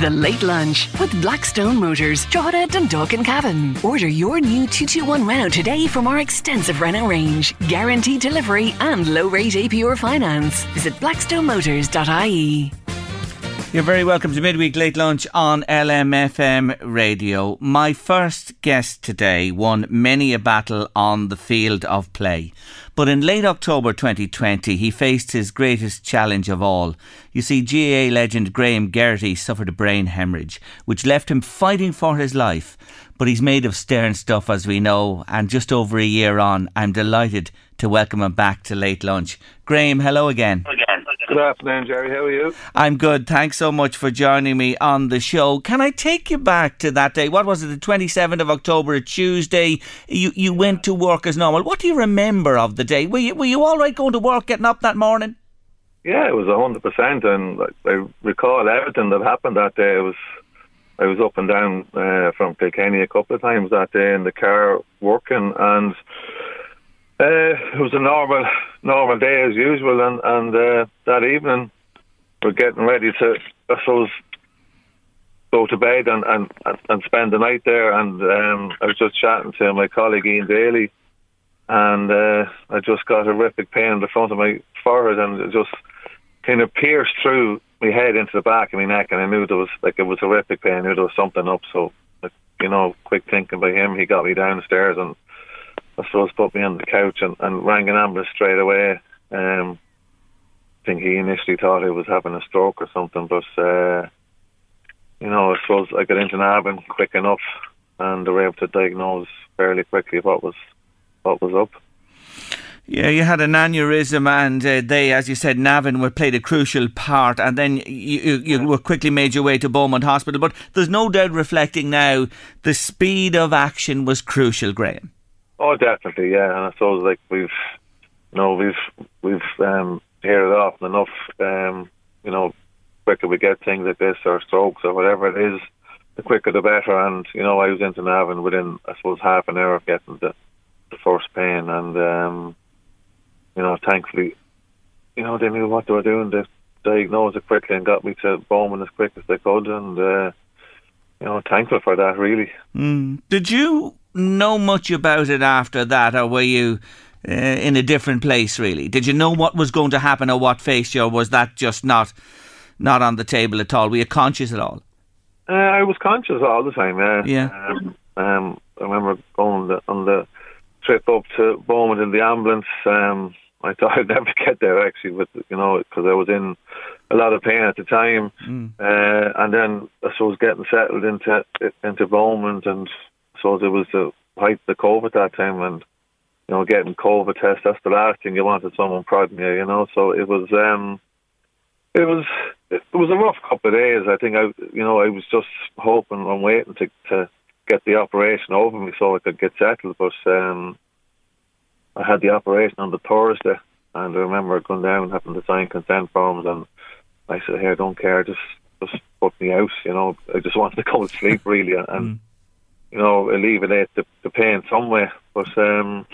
The Late Lunch with Blackstone Motors, Drogheda, Dundalk and Cavan. Order your new 221 Renault today from our extensive Renault range. Guaranteed delivery and low rate APR finance. Visit blackstonemotors.ie. You're very welcome to Midweek Late Lunch on LMFM Radio. My first guest today won many a battle on the field of play. But in late October 2020, he faced his greatest challenge of all. You see, GAA legend Graham Geraghty suffered a brain hemorrhage, which left him fighting for his life. But he's made of stern stuff, as we know, and just over a year on, I'm delighted to welcome him back to Late Lunch. Graham, hello again. Good afternoon, Jerry. How are you? I'm good. Thanks so much for joining me on the show. Can I take you back to that day? What was it, the 27th of October, a Tuesday? You you went to work as normal. What do you remember of the day? Were you, were you all right going to work, getting up that morning? Yeah, it was hundred percent, and I recall everything that happened that day. It was I was up and down uh, from Kilkenny a couple of times that day in the car working, and uh, it was a normal normal day as usual. And and uh, that evening, we're getting ready to, I suppose, go to bed and and, and spend the night there. And um, I was just chatting to my colleague Ian Daly, and uh, I just got a horrific pain in the front of my forehead, and it just kind of pierced through my head into the back of my neck, and I knew there was like it was a horrific pain. I knew there was something up. So, you know, quick thinking by him, he got me downstairs and I suppose put me on the couch and, and rang an ambulance straight away. Um, I think he initially thought I was having a stroke or something, but uh, you know, I suppose I got into Navan quick enough, and they were able to diagnose fairly quickly what was what was up. Yeah, you had an aneurysm, and uh, they, as you said, Navan were played a crucial part, and then you, you, you were quickly made your way to Beaumont Hospital. But there's no doubt, reflecting now, the speed of action was crucial, Graham. Oh, definitely, yeah. And I suppose like we've, you know, we've we've um, heard it often enough. Um, you know, quicker we get things like this or strokes or whatever it is, the quicker the better. And you know, I was into Navan within, I suppose, half an hour of getting the the first pain, and um, you know, thankfully, you know, they knew what they were doing. They diagnosed it quickly and got me to Beaumont as quick as they could, and uh, you know, thankful for that. Really. Mm. Did you know much about it after that, or were you? Uh, in a different place, really. Did you know what was going to happen, or what faced you, or was that just not not on the table at all? Were you conscious at all? Uh, I was conscious all the time. Yeah. Yeah. Um, um, I remember going on the, on the trip up to Beaumont in the ambulance. Um, I thought I'd never get there actually, but you know, because I was in a lot of pain at the time, mm. uh, and then I suppose getting settled into into Beaumont, and so it was the height of the COVID at that time, and you know, getting COVID test, that's the last thing you wanted someone prodding you, you know. So it was, um, it was, it was a rough couple of days. I think I, you know, I was just hoping and waiting to to get the operation over me so I could get settled. But um, I had the operation on the Thursday, and I remember going down having to sign consent forms, and I said, "Here, don't care, just just put me out." You know, I just wanted to go to sleep really, and. Mm. You know, alleviate the, the pain somewhere. But um,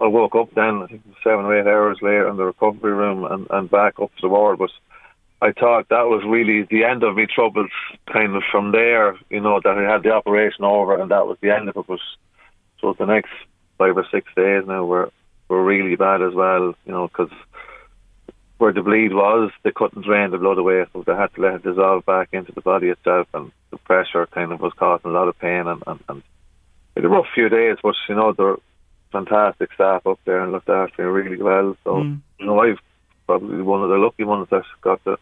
I woke up then, I think seven or eight hours later in the recovery room and, and back up to the ward. But I thought that was really the end of me troubles kind of from there, you know, that I had the operation over and that was the end of it. But so the next five or six days now were, were really bad as well, you know, because where the bleed was, they couldn't drain the blood away, so they had to let it dissolve back into the body itself, and the pressure kind of was causing a lot of pain. And, and, and it was a rough few days, but you know they're fantastic staff up there and looked after me really well. So mm. you know, I've probably one of the lucky ones that got the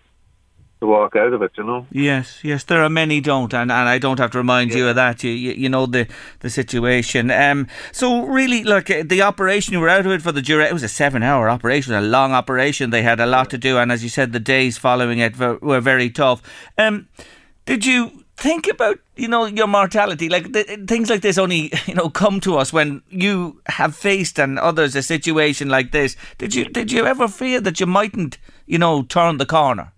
to walk out of it, you know. Yes, yes, there are many don't, and, and I don't have to remind yeah. you of that. You, you, you know the the situation. Um, so really, look, uh, the operation you were out of it for the duration. It was a seven hour operation, a long operation. They had a lot to do, and as you said, the days following it were very tough. Um, did you think about you know your mortality? Like things like this only you know come to us when you have faced and others a situation like this. Did you did you ever fear that you mightn't you know turn the corner?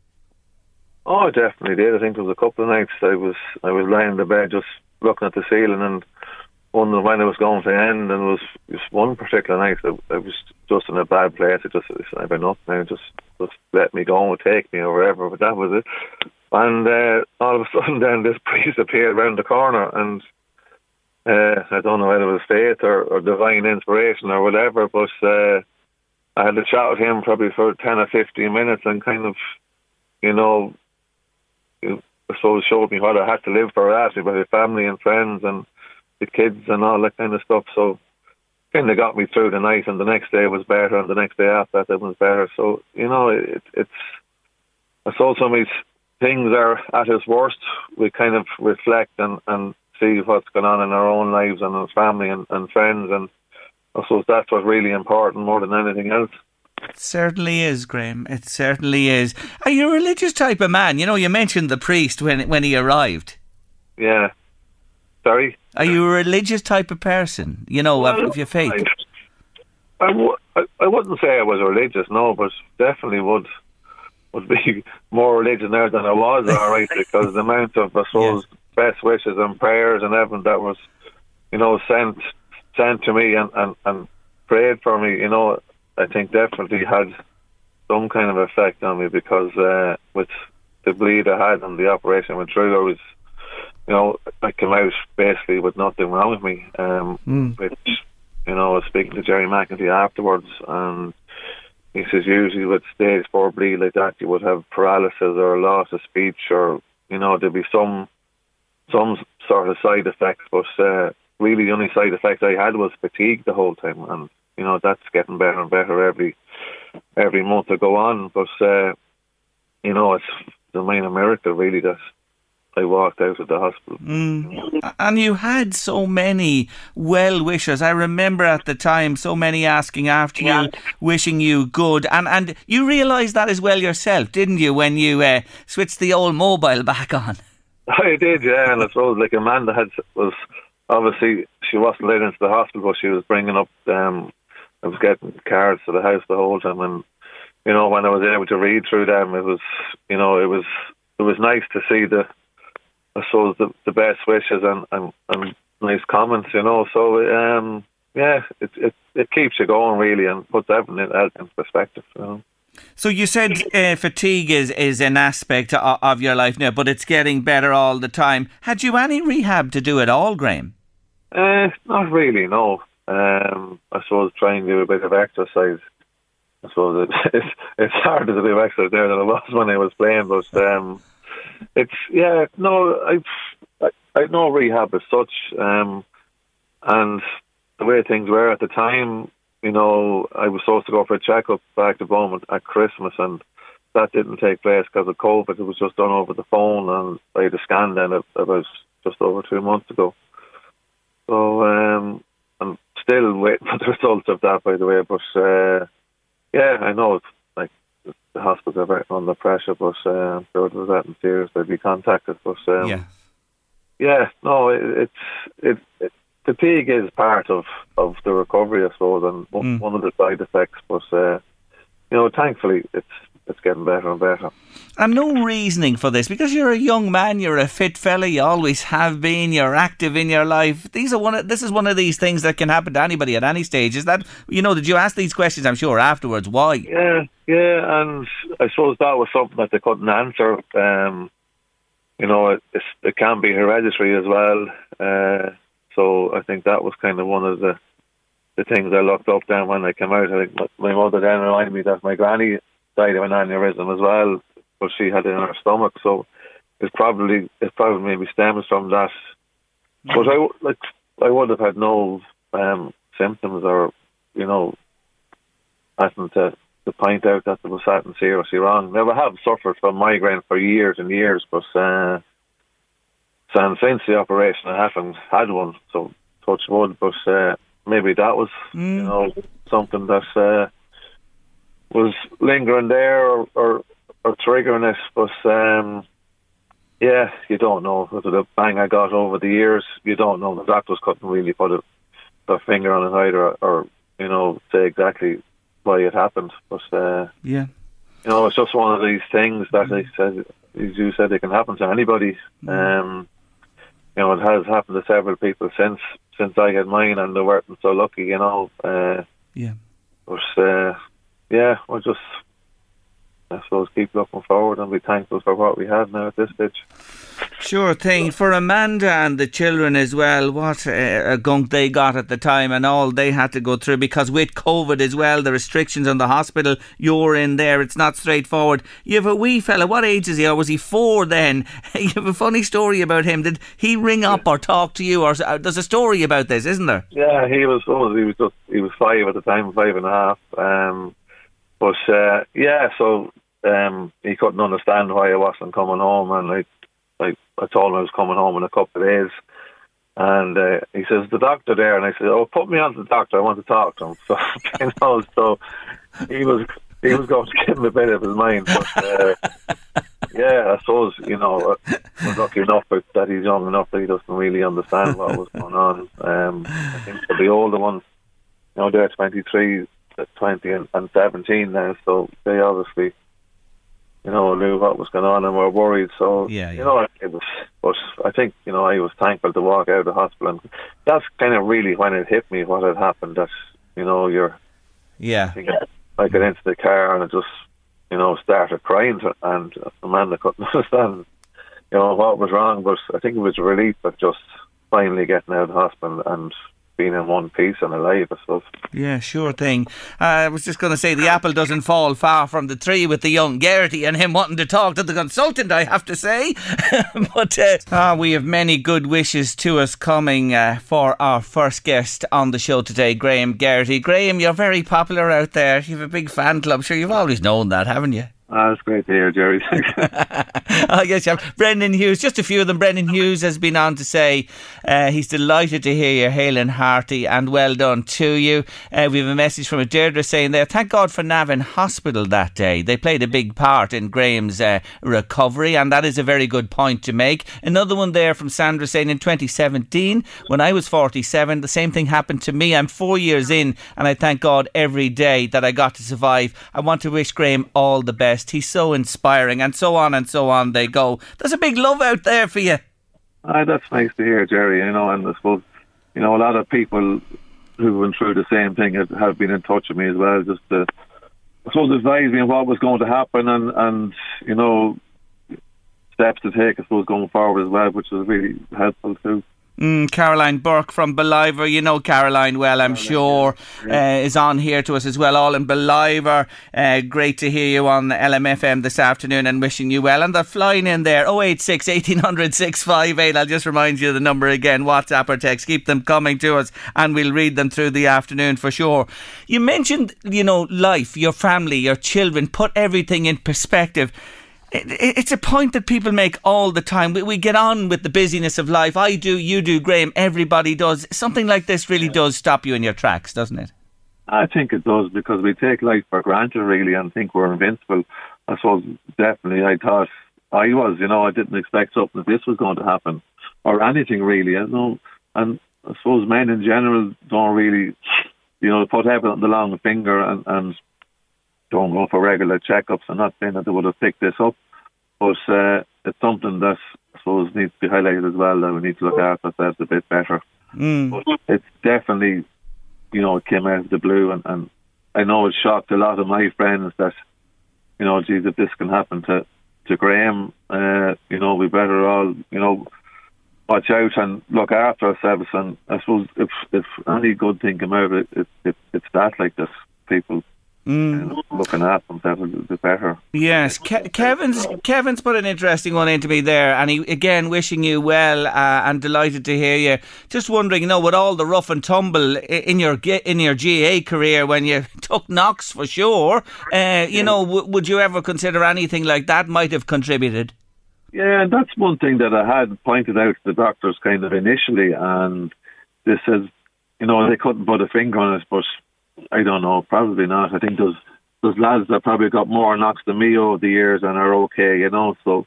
Oh, I definitely did. I think there was a couple of nights I was I was lying in the bed just looking at the ceiling and wondering when it was going to end. And it was just one particular night I, I was just in a bad place. I just I've enough now. Just just let me go and take me or wherever. But that was it. And uh, all of a sudden, then this priest appeared around the corner, and uh, I don't know whether it was faith or, or divine inspiration or whatever, but uh, I had a chat with him probably for ten or fifteen minutes, and kind of, you know, I suppose showed me what I had to live for. Me about my family and friends and the kids and all that kind of stuff. So kind of got me through the night, and the next day was better, and the next day after that it was better. So you know, it, it's I saw some these things are at its worst. We kind of reflect and and see what's going on in our own lives and our family and, and friends, and I suppose that's what's really important more than anything else. It certainly is, Graham. It certainly is. Are you a religious type of man? You know, you mentioned the priest when when he arrived. Yeah. Sorry. Are you a religious type of person? You know, well, of your faith. I, I, w- I, I wouldn't say I was religious, no, but definitely would would be more religious now than I was. All right, because the amount of I suppose best wishes and prayers and everything that was, you know, sent sent to me and and and prayed for me. You know, I think definitely had some kind of effect on me because uh, with the bleed I had and the operation I went through, I was, you know, I came out basically with nothing wrong with me. Um, mm. Which, you know, I was speaking to Jerry McEntee afterwards, and he says usually with stage four bleed like that, you would have paralysis or loss of speech, or you know, there'd be some some sort of side effects. But uh, really, the only side effect I had was fatigue the whole time, and you know that's getting better and better every every month to go on. But uh, you know, it's the main miracle really that I walked out of the hospital. Mm. And you had so many well wishers. I remember at the time so many asking after yeah. you, wishing you good, and and you realised that as well yourself, didn't you? When you uh, switched the old mobile back on. I did, yeah, and I suppose like Amanda had was obviously she wasn't let into the hospital, but she was bringing up um, I was getting cards to the house the whole time, and you know when I was able to read through them, it was you know it was it was nice to see the I suppose the the best wishes and and, and nice comments, you know. So um, yeah, it it it keeps you going really and puts everything in, in perspective, you know. So you said uh, fatigue is, is an aspect of, of your life now, but it's getting better all the time. Had you any rehab to do at all, Graham? Uh, not really, no. Um, I suppose trying to do a bit of exercise. I suppose it, it's it's harder to do exercise there than it was when I was playing, but um, it's yeah, no, I've I, I've no rehab as such, um, and the way things were at the time, you know, I was supposed to go for a checkup back to Beaumont at Christmas, and that didn't take place because of COVID. It was just done over the phone, and I had a scan then about just over two months ago. So um, still waiting for the results of that, by the way. But uh, yeah, I know it's like the hospitals are very under pressure, but uh, I'm sure if was that in serious, they'd be contacted. But um, yeah, yeah, no, it, it's it, it fatigue is part of of the recovery, I suppose, and mm. one of the side effects. But uh, you know, thankfully, it's it's getting better and better. And no reasoning for this because you're a young man, you're a fit fella, you always have been, you're active in your life. These are one of, this is one of these things that can happen to anybody at any stage. Is that you know? Did you ask these questions? I'm sure afterwards. Why? Yeah, yeah, and I suppose that was something that they couldn't answer. Um, you know, it, it can be hereditary as well. Uh, so I think that was kind of one of the the things I looked up then when I came out. I think my, my mother then reminded me that my granny died of an aneurysm as well, but she had it in her stomach, so it's probably it probably maybe stems from that. But I like I would have had no um, symptoms or you know nothing to to point out that there was something seriously wrong. Never have suffered from migraine for years and years, but uh, since the operation I haven't had one, so touch wood. But uh, maybe that was mm. you know something that uh, was lingering there or, or, or triggering it. But um, yeah, you don't know. With the bang I got over the years, you don't know. The doctors couldn't really put a, their finger on it either, or, or you know say exactly why it happened. But uh, yeah, you know, it's just one of these things that they said, as you said, it can happen to anybody. Mm. Um, you know, it has happened to several people since since I had mine, and they weren't so lucky. You know. Uh, yeah. But uh, yeah, we'll just I suppose keep looking forward and be thankful for what we have now at this stage. Sure thing. For Amanda and the children as well, what a gunk they got at the time and all they had to go through because with COVID as well, the restrictions on the hospital, you're in there, it's not straightforward. You have a wee fella, what age is he? Or was he four then? you have a funny story about him. Did he ring up or talk to you? Or uh, there's a story about this, isn't there? Yeah, he was, he was just, he was five at the time, five and a half. Um, but uh, yeah, so um, he couldn't understand why I wasn't coming home, and like, I, I told him I was coming home in a couple of days. And uh, he says, the doctor there. And I said, oh, put me on to the doctor. I want to talk to him. So, you know, so he was he was going to give him a bit of his mind. But, uh, yeah, I suppose, you know, uh, we're lucky enough that he's young enough that he doesn't really understand what was going on. Um, I think for the older ones, you know, they're 23, 20 and, and 17 now, so they obviously you know, knew what was going on and were worried. So, yeah, yeah. you know, it was, but I think, you know, I was thankful to walk out of the hospital. And that's kind of really when it hit me what had happened that, you know, you're, yeah. I got into the car and I just, you know, started crying and Amanda couldn't understand, you know, what was wrong. But I think it was a relief of just finally getting out of the hospital and being in one piece and alive, I suppose. Yeah, sure thing. Uh, I was just going to say the apple doesn't fall far from the tree with the young Geraghty and him wanting to talk to the consultant, I have to say. but uh, ah, we have many good wishes to us coming uh, for our first guest on the show today, Graham Geraghty. Graham, you're very popular out there. You have a big fan club. Sure, you've always known that, haven't you? Oh, that's great to hear, Jerry. oh, yes, yeah. Brendan Hughes, just a few of them. Brendan Hughes has been on to say uh, he's delighted to hear you, hail and hearty, and well done to you. Uh, we have a message from a Deirdre saying there, thank God for Navan Hospital that day. They played a big part in Graham's uh, recovery, and that is a very good point to make. Another one there from Sandra saying in 2017, when I was 47, the same thing happened to me. I'm four years in, and I thank God every day that I got to survive. I want to wish Graham all the best best. He's so inspiring, and so on and so on they go. There's a big love out there for you. Ah, that's nice to hear, Jerry. You know, and I suppose you know a lot of people who went through the same thing have, have been in touch with me as well, just to I suppose advise me on what was going to happen and and you know steps to take, I suppose, going forward as well, which was really helpful too. Mm, Caroline Burke from Ballivor, you know Caroline well, I'm Caroline, sure, yeah. uh, is on here to us as well, all in Ballivor. Uh, great to hear you on LMFM this afternoon and wishing you well. And they're flying in there 086 1800 658. I'll just remind you the number again WhatsApp or text. Keep them coming to us and we'll read them through the afternoon for sure. You mentioned, you know, life, your family, your children, put everything in perspective it's a point that people make all the time. We, we get on with the busyness of life. I do, you do, Graham, everybody does. Something like this really does stop you in your tracks, doesn't it? I think it does because we take life for granted, really, and think we're invincible. I suppose definitely I thought I was, you know, I didn't expect something like this was going to happen or anything really. You know, and I suppose men in general don't really, you know, put everything on the long finger and, and don't go for regular checkups. I'm not saying that they would have picked this up, but uh, it's something that I suppose needs to be highlighted as well. That we need to look after ourselves a bit better. Mm. But it's definitely, you know, it came out of the blue, and, and I know it shocked a lot of my friends that, you know, geez, if this can happen to to Graham, uh, you know, we better all, you know, watch out and look after ourselves. And I suppose if if any good thing come out of it, it, it it's that like this people mm. looking at them, that would be better. Yes, Ke- Kevin's Kevin's put an interesting one into me there, and he again wishing you well uh, and delighted to hear you. Just wondering, you know, with all the rough and tumble in your in your GAA career when you took knocks for sure, uh, you know, w- would you ever consider anything like that might have contributed? Yeah, and that's one thing that I had pointed out to the doctors kind of initially, and they said, you know, they couldn't put a finger on it, but I don't know, probably not. I think there's there's lads that probably got more knocks than me over the years and are okay, you know. So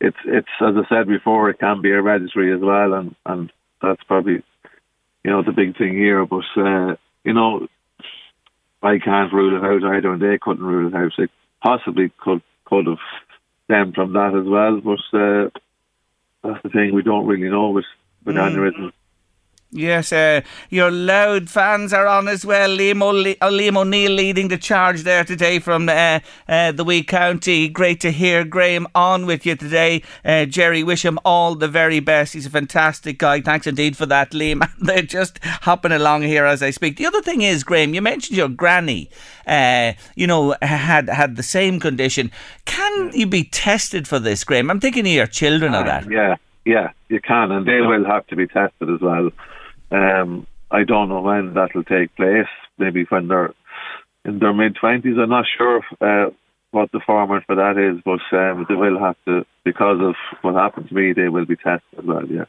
it's it's as I said before, it can be hereditary as well, and and that's probably you know the big thing here. But uh, you know, I can't rule it out either, and they couldn't rule it out. They possibly could could have stemmed from that as well, but uh, that's the thing we don't really know with with mm. aneurysms. Yes, uh, your loud fans are on as well. Liam, o- uh, Liam O'Neill leading the charge there today from uh, uh, the Wee County. Great to hear Graham on with you today. Uh, Jerry, wish him all the very best. He's a fantastic guy. Thanks indeed for that, Liam. They're just hopping along here as I speak. The other thing is, Graham, you mentioned your granny. Uh, you know, had had the same condition. Can you be tested for this, Graham? I'm thinking of your children of that. Yeah, yeah, you can, and they will have to be tested as well. Um, I don't know when that will take place. Maybe when they're in their mid twenties. I'm not sure uh, what the format for that is, but um, they will have to because of what happened to me. They will be tested as well. Yeah.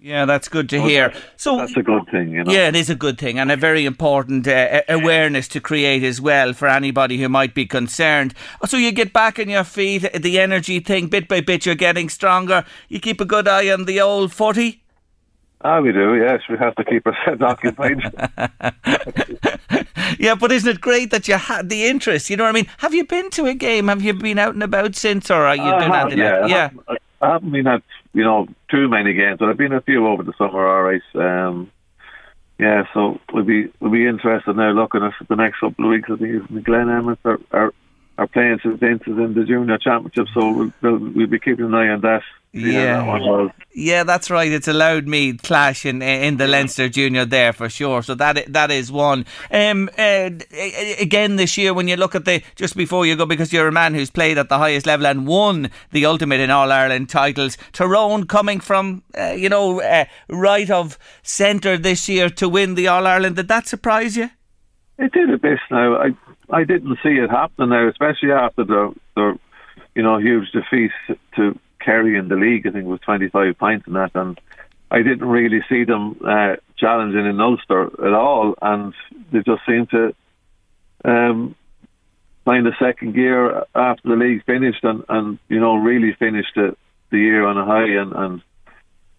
Yeah, that's good to hear. So that's a good thing, you know. Yeah, it is a good thing and a very important uh, awareness to create as well for anybody who might be concerned. So you get back on your feet, the energy thing, bit by bit, you're getting stronger. You keep a good eye on the old footy. Ah, we do. Yes, we have to keep ourselves occupied. yeah, but isn't it great that you had the interest? You know what I mean? Have you been to a game? Have you been out and about since, or are you uh, doing anything? Yeah, yeah. I, I haven't been at you know too many games, but I've been a few over the summer. All right. Um, yeah, so we'll be we'll be interested now looking at the next couple of weeks. I think it's the Glen Emmets are, are are playing St Vincent's in the junior championship, so we'll, we'll, we'll be keeping an eye on that. Yeah, yeah, that's right. It's allowed me clash in in the Leinster Junior there for sure. So that that is one. Um, uh, again this year, when you look at the just before you go, because you're a man who's played at the highest level and won the ultimate in All Ireland titles. Tyrone coming from uh, you know uh, right of centre this year to win the All Ireland. Did that surprise you? It did a bit. Now I I didn't see it happening now, especially after the the you know huge defeat to Kerry in the league. I think it was 25 points in that, and I didn't really see them uh, challenging in Ulster at all, and they just seemed to um, find a second gear after the league finished, and, and you know really finished the, the year on a high, and, and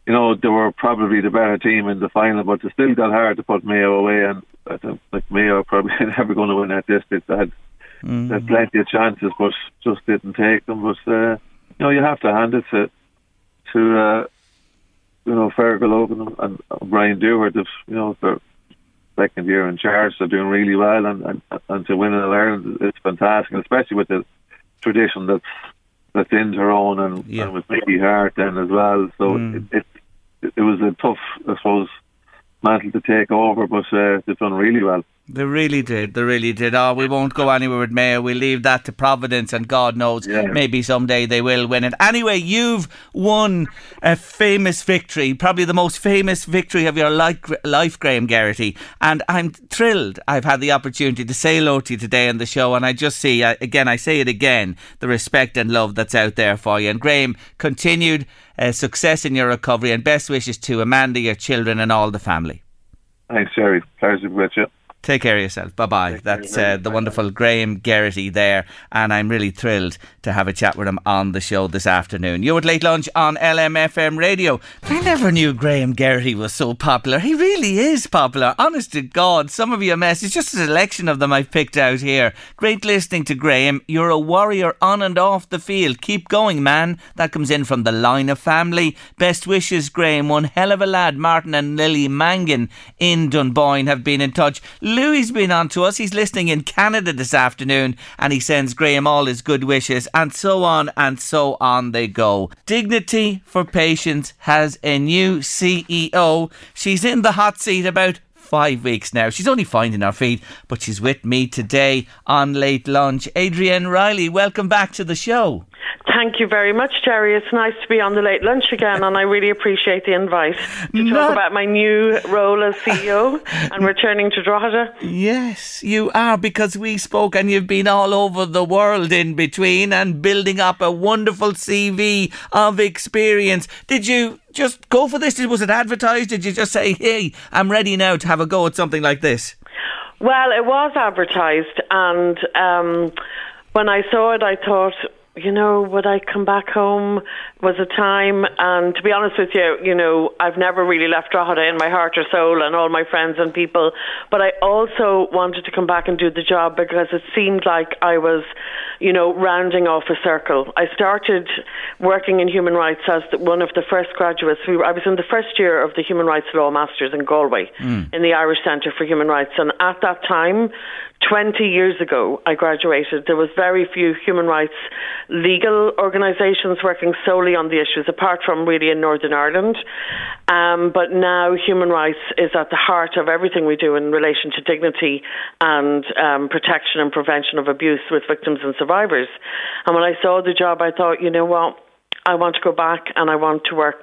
you know they were probably the better team in the final, but they still got hard to put Mayo away, and I think like Mayo probably never going to win that district. They had, mm. had plenty of chances, but just didn't take them. But uh, you know, you have to hand it to to uh, you know Fergal Logan and, and Brian Dooher. you know their second year in charge, they're doing really well, and and, and to win in Ireland, it's fantastic, and especially with the tradition that's that's in Tyrone and, yeah. and with Mickey Harte then as well. So mm. it, it it was a tough, I suppose, mantle to take over, but uh, they've done really well. They really did. They really did. Oh, we won't go anywhere with Mayo. We'll leave that to Providence, and God knows, yeah. maybe someday they will win it. Anyway, you've won a famous victory, probably the most famous victory of your life, Graham Geraghty. And I'm thrilled I've had the opportunity to say hello to you today on the show. And I just see, again, I say it again, the respect and love that's out there for you. And Graham, continued uh, success in your recovery, and best wishes to Amanda, your children, and all the family. Thanks, Jerry. Pleasure to be with you. Take care of yourself. Bye bye. That's uh, the wonderful Graham Geraghty there, and I'm really thrilled to have a chat with him on the show this afternoon. You're at Late Lunch on LMFM Radio. I never knew Graham Geraghty was so popular. He really is popular. Honest to God, some of your messages, just a selection of them I've picked out here. Great listening to Graham. You're a warrior on and off the field. Keep going, man. That comes in from the line of family. Best wishes, Graham. One hell of a lad. Martin and Lily Mangan in Dunboyne have been in touch. Louis's been on to us. He's listening in Canada this afternoon and he sends Graham all his good wishes and so on and so on they go. Dignity for Patients has a new CEO. She's in the hot seat about five weeks now. She's only finding her feet, but she's with me today on Late Lunch. Adrienne Riley, welcome back to the show. Thank you very much, Jerry. It's nice to be on the late lunch again, and I really appreciate the invite to talk Not- about my new role as CEO and returning to Drogheda. Yes, you are because we spoke and you've been all over the world in between and building up a wonderful CV of experience. Did you just go for this? Was it advertised? Did you just say, hey, I'm ready now to have a go at something like this? Well, it was advertised, and um, when I saw it, I thought, you know, would I come back home? Was a time? And to be honest with you, you know, I've never really left Drogheda in my heart or soul and all my friends and people. But I also wanted to come back and do the job because it seemed like I was, you know, rounding off a circle. I started working in human rights as the, one of the first graduates. We were, I was in the first year of the Human Rights Law Masters in Galway hmm. in the Irish Centre for Human Rights. And at that time, 20 years ago, I graduated. There was very few human rights legal organisations working solely on the issues, apart from really in Northern Ireland. Um, but now human rights is at the heart of everything we do in relation to dignity and um, protection and prevention of abuse with victims and survivors. And when I saw the job, I thought, you know what? I want to go back and I want to work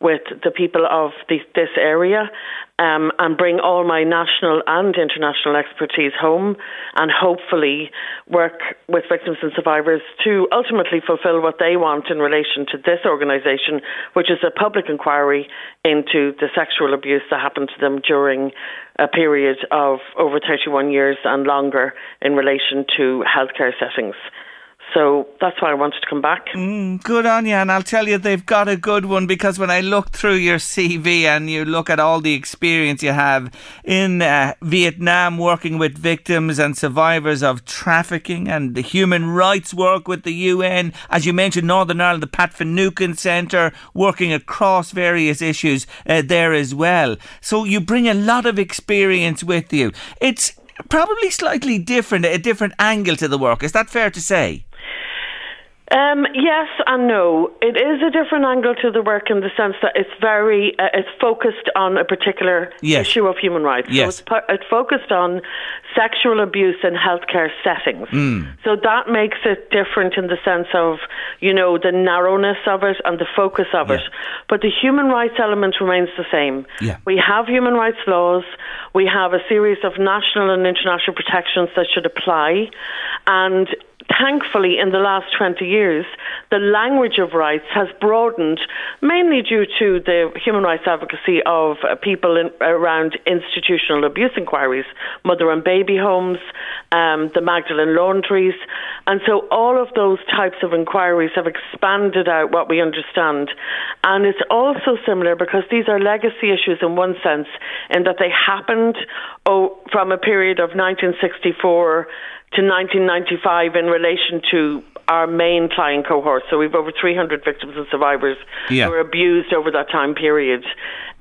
with the people of the, this area um, and bring all my national and international expertise home and hopefully work with victims and survivors to ultimately fulfill what they want in relation to this organisation, which is a public inquiry into the sexual abuse that happened to them during a period of over 31 years and longer in relation to healthcare settings. So that's why I wanted to come back. Mm, good on you, and I'll tell you they've got a good one because when I look through your CV and you look at all the experience you have in uh, Vietnam working with victims and survivors of trafficking and the human rights work with the UN, as you mentioned, Northern Ireland, the Pat Finucane Centre, working across various issues uh, there as well. So you bring a lot of experience with you. It's probably slightly different, a different angle to the work. Is that fair to say? Um, yes and no. It is a different angle to the work in the sense that it's very uh, it's focused on a particular Yes. issue of human rights. Yes. So it's, it's focused on sexual abuse in healthcare settings. Mm. So that makes it different in the sense of you know the narrowness of it and the focus of it. But the human rights element remains the same. Yeah. We have human rights laws. We have a series of national and international protections that should apply, and thankfully, in the last 20 years, the language of rights has broadened, mainly due to the human rights advocacy of uh, people in, around institutional abuse inquiries, mother and baby homes, um, the Magdalene laundries. And so all of those types of inquiries have expanded out what we understand. And it's also similar because these are legacy issues in one sense, in that they happened oh, from a period of 1964 to 1995 in relation to our main client cohort. So we've over 300 victims and survivors Yeah. who were abused over that time period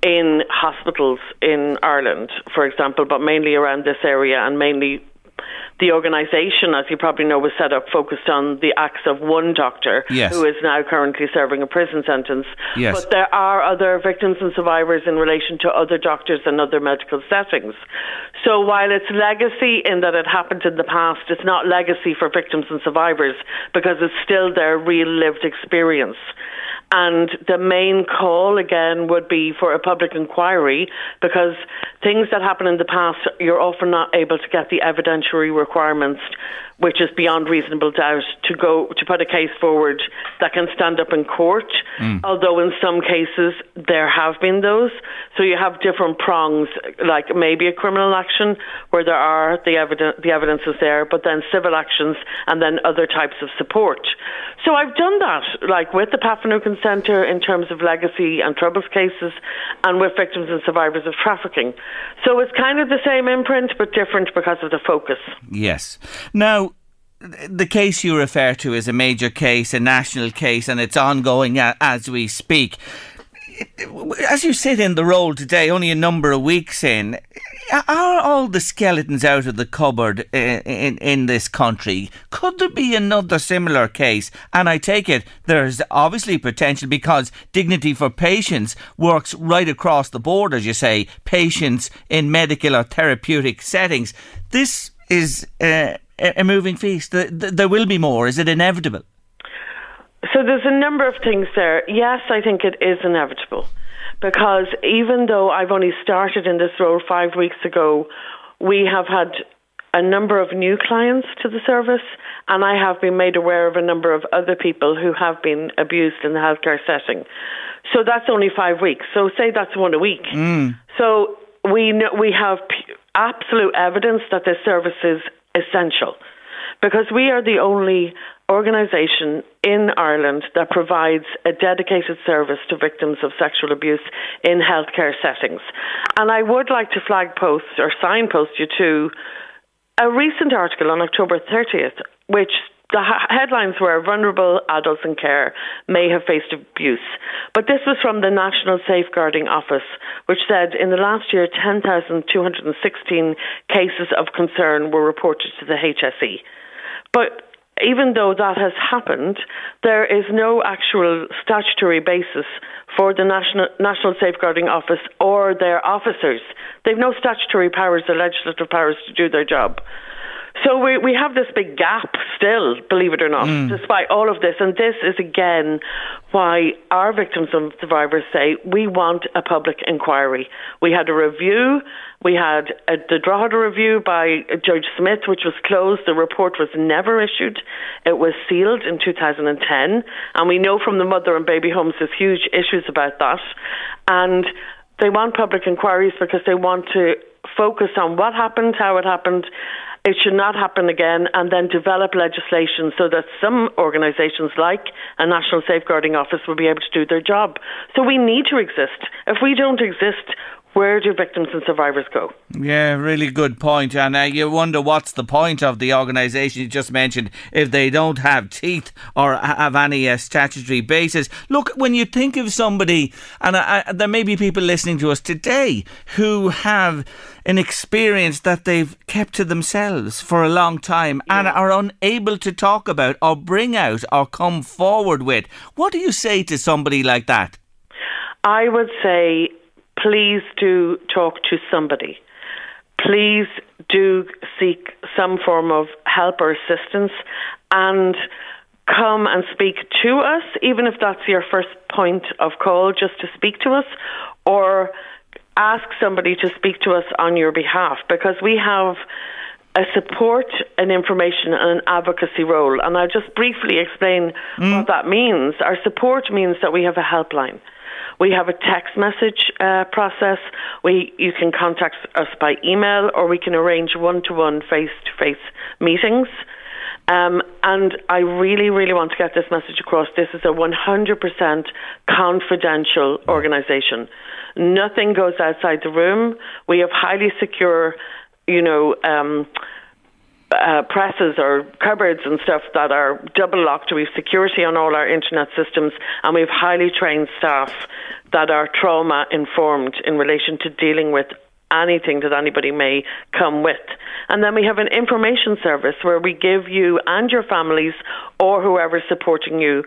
in hospitals in Ireland, for example, but mainly around this area and mainly the organisation, as you probably know, was set up focused on the acts of one doctor Yes. who is now currently serving a prison sentence. Yes. But there are other victims and survivors in relation to other doctors and other medical settings. So while it's legacy in that it happened in the past, it's not legacy for victims and survivors because it's still their real lived experience. And the main call again would be for a public inquiry because things that happen in the past, you're often not able to get the evidentiary requirements, which is beyond reasonable doubt, to go to put a case forward that can stand up in court. Mm. Although in some cases there have been those, so you have different prongs, like maybe a criminal action where there are the evidence, the evidence is there, but then civil actions and then other types of support. So I've done that, like with the Pat Centre in terms of legacy and troubles cases, and with victims and survivors of trafficking. So it's kind of the same imprint, but different because of the focus. Yes. Now, the case you refer to is a major case, a national case, and it's ongoing as we speak. as you sit in the role today, only a number of weeks in, are all the skeletons out of the cupboard in, in, in this country? Could there be another similar case? And I take it there's obviously potential because Dignity for Patients works right across the board, as you say, patients in medical or therapeutic settings. This is uh, a moving feast. There will be more. Is it inevitable? So there's a number of things there. Yes, I think it is inevitable because even though I've only started in this role five weeks ago, we have had a number of new clients to the service, and I have been made aware of a number of other people who have been abused in the healthcare setting. So that's only five weeks. So say that's one a week. Mm. So we know, we have absolute evidence that this service is essential because we are the only organisation in Ireland that provides a dedicated service to victims of sexual abuse in healthcare settings. And I would like to flag post or signpost you to a recent article on October 30th, which the headlines were vulnerable adults in care may have faced abuse. But this was from the National Safeguarding Office, which said in the last year 10,216 cases of concern were reported to the HSE. But even though that has happened, there is no actual statutory basis for the National, National Safeguarding Office or their officers. They've no statutory powers or legislative powers to do their job. So we we have this big gap still, believe it or not, mm. despite all of this. And this is again why our victims and survivors say we want a public inquiry. We had a review. We had a, the Drogheda review by Judge Smith, which was closed. The report was never issued. It was sealed in 2010, and we know from the mother and baby homes there's huge issues about that. And they want public inquiries because they want to focus on what happened, how it happened, it should not happen again, and then develop legislation so that some organisations, like a National Safeguarding Office, will be able to do their job. So we need to exist. If we don't exist, where do victims and survivors go? Yeah, really good point. And uh, you wonder what's the point of the organisation you just mentioned if they don't have teeth or have any uh, statutory basis. Look, when you think of somebody, and uh, there may be people listening to us today who have an experience that they've kept to themselves for a long time yeah. and are unable to talk about or bring out or come forward with. What do you say to somebody like that? I would say please do talk to somebody. Please do seek some form of help or assistance and come and speak to us, even if that's your first point of call, just to speak to us, or ask somebody to speak to us on your behalf because we have a support, an information, and an advocacy role. And I'll just briefly explain mm. what that means. Our support means that we have a helpline. We have a text message uh, process. We you can contact us by email, or we can arrange one-to-one, face-to-face meetings. Um, and I really, really want to get this message across. This is a 100% confidential organisation. Nothing goes outside the room. We have highly secure, you know. Um, uh, presses or cupboards and stuff that are double locked. We have security on all our internet systems, and we have highly trained staff that are trauma informed in relation to dealing with anything that anybody may come with. And then we have an information service where we give you and your families or whoever's supporting you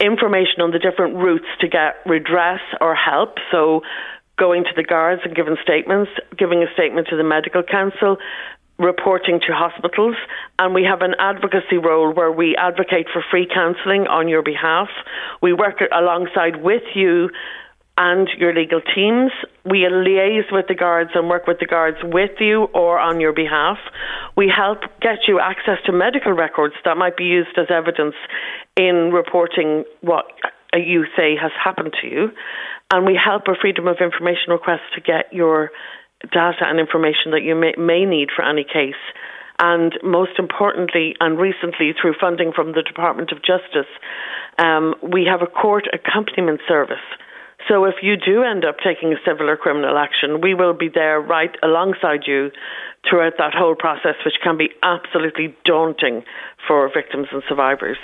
information on the different routes to get redress or help. So going to the guards and giving statements, giving a statement to the medical council, reporting to hospitals, and we have an advocacy role where we advocate for free counselling on your behalf. We work alongside with you and your legal teams. We liaise with the guards and work with the guards with you or on your behalf. We help get you access to medical records that might be used as evidence in reporting what you say has happened to you. And we help a freedom of information request to get your data and information that you may, may need for any case. And most importantly, and recently through funding from the Department of Justice, um, we have a court accompaniment service. So if you do end up taking a civil or criminal action, we will be there right alongside you throughout that whole process, which can be absolutely daunting for victims and survivors.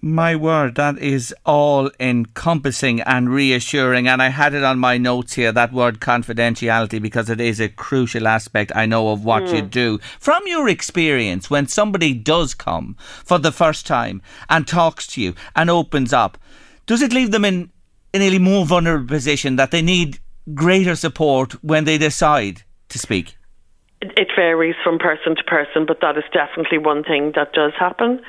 My word, that is all encompassing and reassuring. And I had it on my notes here, that word confidentiality, because it is a crucial aspect, I know, of what you hmm. do. From your experience, when somebody does come for the first time and talks to you and opens up, does it leave them in a nearly more vulnerable position that they need greater support when they decide to speak? It varies from person to person, but that is definitely one thing that does happen.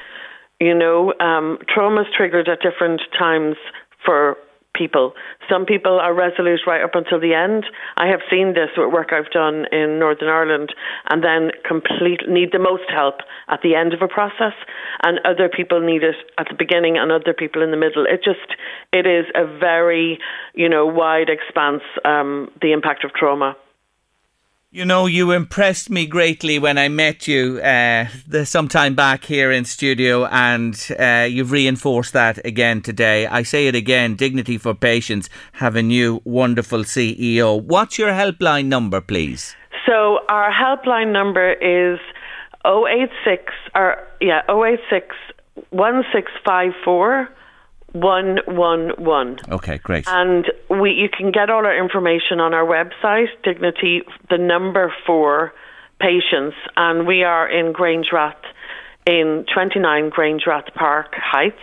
You know, um, trauma is triggered at different times for people. Some people are resolute right up until the end. I have seen this with work I've done in Northern Ireland and then complete need the most help at the end of a process and other people need it at the beginning and other people in the middle. It just it is a very, you know, wide expanse um, the impact of trauma. You know, you impressed me greatly when I met you uh, some time back here in studio, and uh, you've reinforced that again today. I say it again Dignity for Patients have a new wonderful CEO. What's your helpline number, please? So, our helpline number is 086, or yeah, 086 1654 111. Okay, great. And we you can get all our information on our website, Dignity, the number for patients. And we are in Grangerath, in 29 Grangerath Park Heights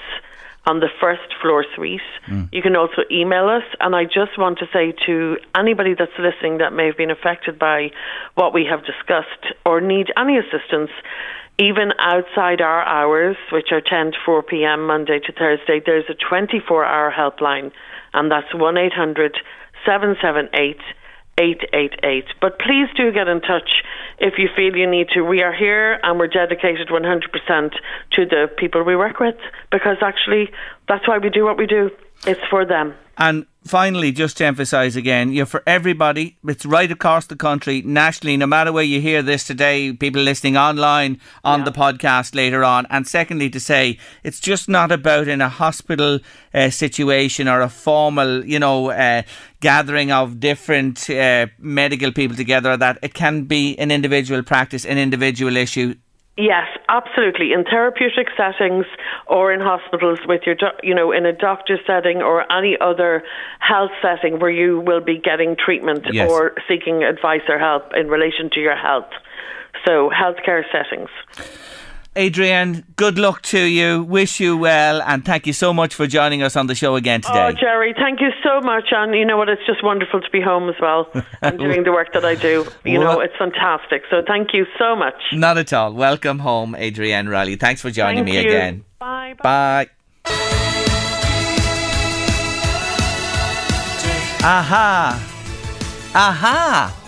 on the first floor suite. Mm. You can also email us. And I just want to say to anybody that's listening that may have been affected by what we have discussed or need any assistance, even outside our hours, which are 10 to 4 p.m. Monday to Thursday, there's a 24 hour helpline, and that's 1 800 778 888. But please do get in touch if you feel you need to. We are here and we're dedicated 100% to the people we work with because actually that's why we do what we do. It's for them. And finally, just to emphasise again, you're for everybody. It's right across the country, nationally, no matter where you hear this today, people listening online, on Yeah. the podcast later on. And secondly, to say it's just not about in a hospital uh, situation or a formal, you know, uh, gathering of different uh, medical people together, that it can be an individual practice, an individual issue. Yes, absolutely. In therapeutic settings or in hospitals with your, you know, in a doctor's setting or any other health setting where you will be getting treatment Yes. or seeking advice or help in relation to your health. So, healthcare settings. Adrienne, good luck to you. Wish you well, and thank you so much for joining us on the show again oh, today. Oh, Jerry, thank you so much. And you know what? It's just wonderful to be home as well and doing the work that I do. You know, it's fantastic. So, thank you so much. Not at all. Welcome home, Adrienne Riley. Thanks for joining Thank me you. again. Bye. bye. Bye. Aha. Aha.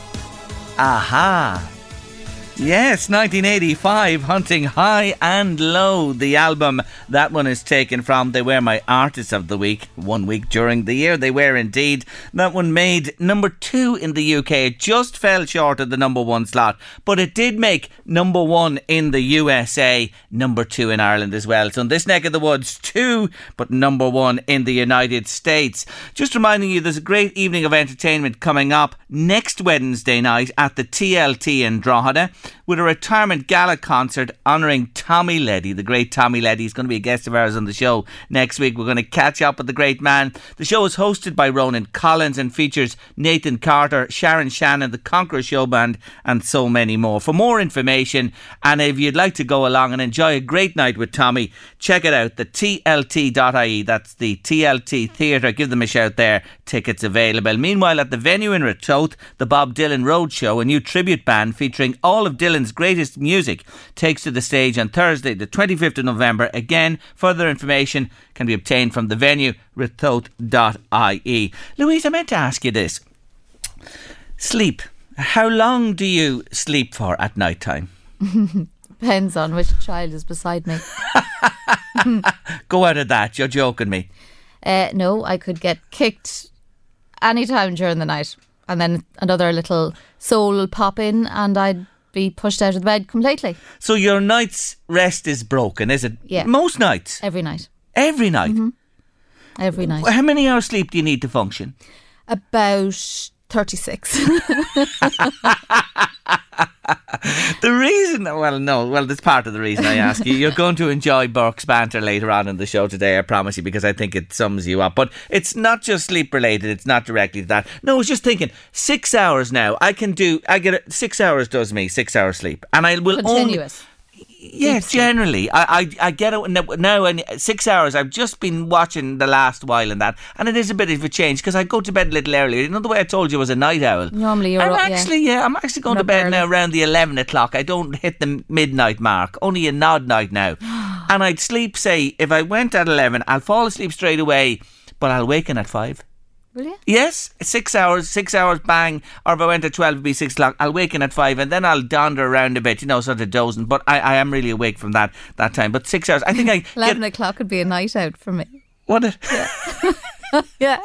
Aha. Yes, 1985, Hunting High and Low, the album. That one is taken from They Were My Artists of the Week, one week during the year. They were indeed. That one made number two in the UK. It just fell short of the number one slot, but it did make number one in the USA, number two in Ireland as well. So in this neck of the woods, two, but number one in the United States. Just reminding you, there's a great evening of entertainment coming up next Wednesday night at the TLT in Drogheda with a retirement gala concert honouring Tommy Leddy, the great Tommy Leddy. He's going to be a guest of ours on the show next week. We're going to catch up with the great man. The show is hosted by Ronan Collins and features Nathan Carter, Sharon Shannon, the Conqueror Show Band, and so many more. For more information, and if you'd like to go along and enjoy a great night with Tommy, check it out, the TLT.ie. That's the TLT Theatre. Give them a shout there. Tickets available. Meanwhile, at the venue in Ratoath, the Bob Dylan Road Show, a new tribute band featuring all of Dylan's greatest music, takes to the stage on Thursday, the 25th of November. Again, further information can be obtained from the venue, ratoath.ie. Louise, I meant to ask you this. Sleep. How long do you sleep for at night time? Depends on which child is beside me. Go out of that. You're joking me. Uh, no, I could get kicked anytime during the night, and then another little soul pop in, and I'd be pushed out of the bed completely So your night's rest is broken, is it? Yeah. Most nights. every night. Every night. Mm-hmm. Every night. How many hours sleep do you need to function? About 36. the reason, well, no, well, that's part of the reason I ask you. You're going to enjoy Burke's banter later on in the show today, I promise you, because I think it sums you up. But it's not just sleep related, it's not directly to that. No, I was just thinking, six hours now, I can do, I get it, six hours does me, six hours sleep. And I will Continuous. only. Yeah, generally, I, I I get it now- now. And six hours. I've just been watching the last while and that, and it is a bit of a change because I go to bed a little earlier. You know the way I told you I was a night owl. Normally you're I'm up- yeah. actually yeah. I'm actually going to bed early. now around the eleven o'clock. I don't hit the midnight mark. Only a nod night now, and I'd sleep. Say if I went at eleven, I'll fall asleep straight away, but I'll waken at five. Will you? Yes, six hours, six hours, bang. Or if I went at 12, it'd be six o'clock. I'll waken at five and then I'll dander around a bit, you know, sort of dozing. But I, I am really awake from that that time. But six hours, I think I. Eleven Get, o'clock would be a night out for me. what? it- Yeah.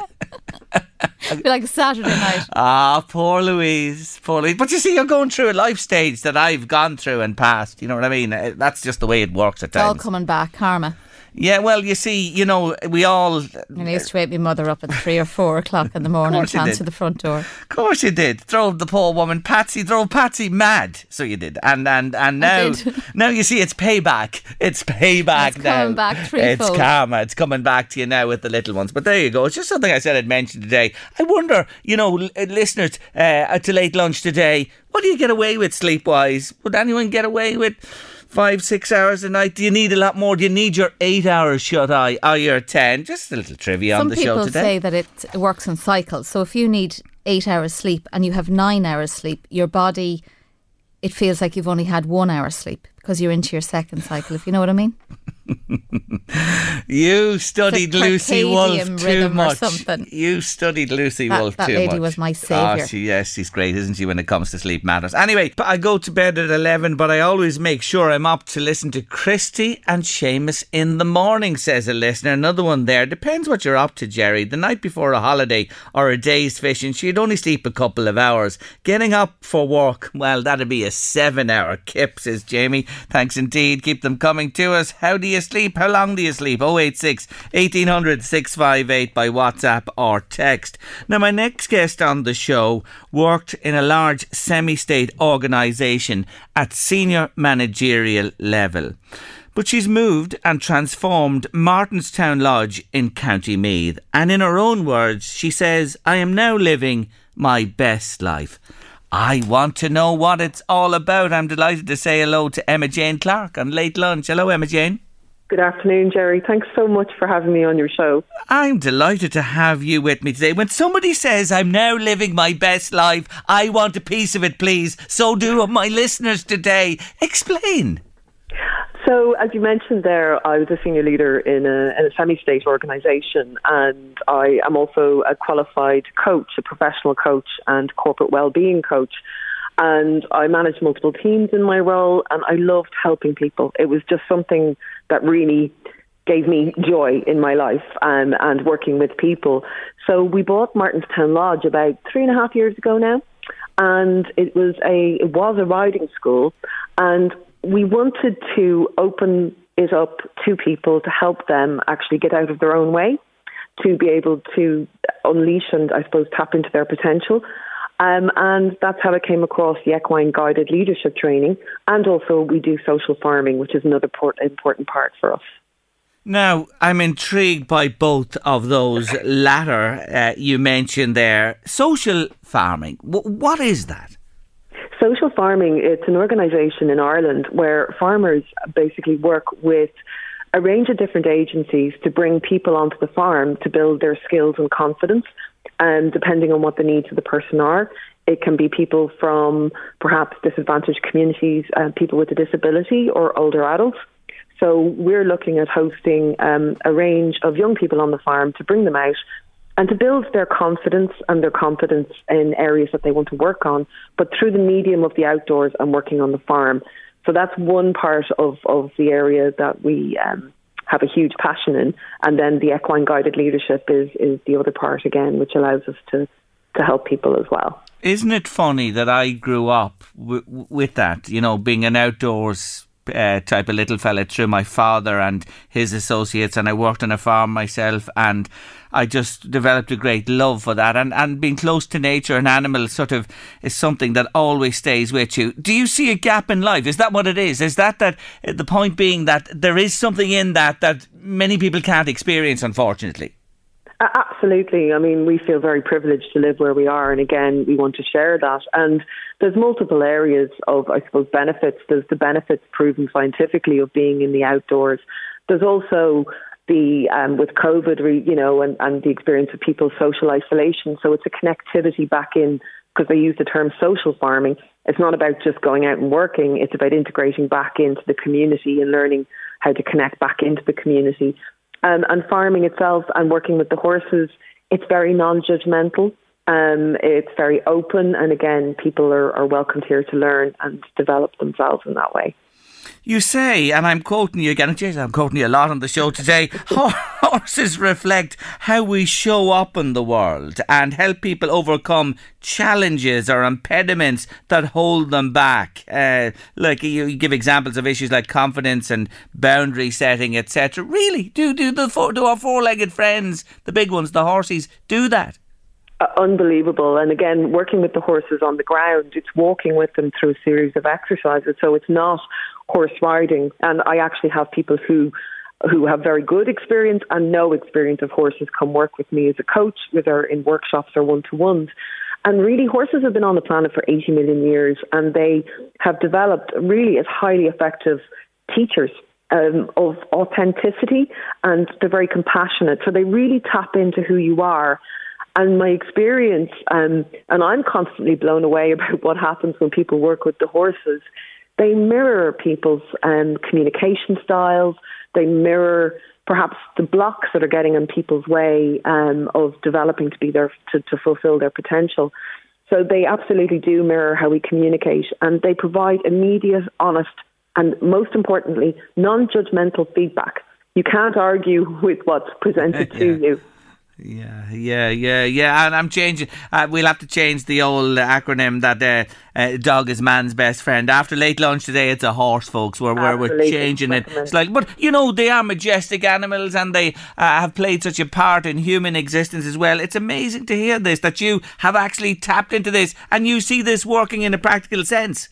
be like a Saturday night. Ah, poor Louise, poor Louise. But you see, you're going through a life stage that I've gone through and passed. You know what I mean? Uh, That's just the way it works at It's all times. coming back, karma. Yeah, well, you see, you know, we all. And I used to wake my mother up at three or four o'clock in the morning to answer the front door. Of course you did. Drove the poor woman Patsy, drove Patsy mad. So you did. And and and now now you see it's payback. It's payback It's now. coming back It's karma. It's coming back to you now with the little ones. But there you go. It's just something I said I'd mention today. I wonder, you know, uh, listeners uh, to late lunch today, what do you get away with sleep wise? Would anyone get away with five, six hours a night? Do you need a lot more? Do you need your eight hours shut eye or your ten? Just a little trivia on the show today. Some people say that it works in cycles. So if you need eight hours sleep and you have nine hours sleep, your body, it feels like you've only had one hour sleep because you're into your second cycle, if you know what I mean. You studied Lucy Wolfe too much. something. You studied Lucy That- Wolf that too lady was my ah, Oh, saviour. she, yes, she's great, isn't she, when it comes to sleep matters? Anyway, but I go to bed at 11, but I always make sure I'm up to listen to Christy and Seamus in the morning, says a listener. Another one there. Depends what you're up to, Jerry. The night before a holiday or a day's fishing, she'd only sleep a couple of hours. Getting up for work, well, that'd be a seven hour kip, says Jamie. Thanks indeed. Keep them coming to us. How do you sleep? How long do you sleep? 086 1800 658 by WhatsApp or text. Now, my next guest on the show worked in a large semi state organisation at senior managerial level. But she's moved and transformed Martinstown Lodge in County Meath. And in her own words, she says, I am now living my best life. I want to know what it's all about. I'm delighted to say hello to Emma Jane Clark on late lunch. Hello, Emma Jane. Good afternoon, Jerry. Thanks so much for having me on your show. I'm delighted to have you with me today. When somebody says I'm now living my best life, I want a piece of it, please. So do my listeners today. Explain. So, as you mentioned there, I was a senior leader in a, in a semi state organisation, and I am also a qualified coach, a professional coach, and corporate well-being coach. And I managed multiple teams in my role, and I loved helping people. It was just something that really gave me joy in my life and, and working with people. So we bought Martinstown Lodge about three and a half years ago now, and it was a it was a riding school, and we wanted to open it up to people to help them actually get out of their own way, to be able to unleash and I suppose tap into their potential. Um, and that's how I came across the equine guided leadership training. And also, we do social farming, which is another port- important part for us. Now, I'm intrigued by both of those latter uh, you mentioned there. Social farming, w- what is that? Social farming, it's an organisation in Ireland where farmers basically work with a range of different agencies to bring people onto the farm to build their skills and confidence. And depending on what the needs of the person are, it can be people from perhaps disadvantaged communities, uh, people with a disability, or older adults. So we're looking at hosting um, a range of young people on the farm to bring them out and to build their confidence and their competence in areas that they want to work on, but through the medium of the outdoors and working on the farm. So that's one part of, of the area that we um, have a huge passion in. And then the equine guided leadership is, is the other part again, which allows us to, to help people as well. Isn't it funny that I grew up w- with that, you know, being an outdoors uh, type of little fella through my father and his associates, and I worked on a farm myself, and I just developed a great love for that. And, and being close to nature and animals sort of is something that always stays with you. Do you see a gap in life? Is that what it is? Is that that uh, the point being that there is something in that that many people can't experience, unfortunately? Absolutely. I mean, we feel very privileged to live where we are, and again, we want to share that. And there's multiple areas of, I suppose, benefits. There's the benefits proven scientifically of being in the outdoors. There's also the um, with COVID, you know, and, and the experience of people's social isolation. So it's a connectivity back in because they use the term social farming. It's not about just going out and working. It's about integrating back into the community and learning how to connect back into the community. Um, and farming itself and working with the horses, it's very non-judgmental. Um, it's very open, and again, people are, are welcomed here to learn and develop themselves in that way. You say, and I'm quoting you again, Jason, I'm quoting you a lot on the show today, horses reflect how we show up in the world and help people overcome challenges or impediments that hold them back. Uh, like you, you, give examples of issues like confidence and boundary setting, etc. Really, do do the four, do our four-legged friends, the big ones, the horses, do that? Uh, unbelievable. And again, working with the horses on the ground, it's walking with them through a series of exercises. So it's not horse riding. And I actually have people who who have very good experience and no experience of horses come work with me as a coach, whether in workshops or one to ones. And really, horses have been on the planet for 80 million years and they have developed really as highly effective teachers um, of authenticity and they're very compassionate. So they really tap into who you are. And my experience, um, and I'm constantly blown away about what happens when people work with the horses, they mirror people's um, communication styles. They mirror perhaps the blocks that are getting in people's way um, of developing to be there to, to fulfill their potential. So they absolutely do mirror how we communicate, and they provide immediate, honest, and most importantly, non-judgmental feedback. You can't argue with what's presented yeah. to you. Yeah, yeah, yeah, yeah. And I'm changing. Uh, we'll have to change the old acronym that uh, uh, dog is man's best friend. After late lunch today, it's a horse, folks. Where, where we're changing it. It's like, but you know, they are majestic animals, and they uh, have played such a part in human existence as well. It's amazing to hear this that you have actually tapped into this, and you see this working in a practical sense.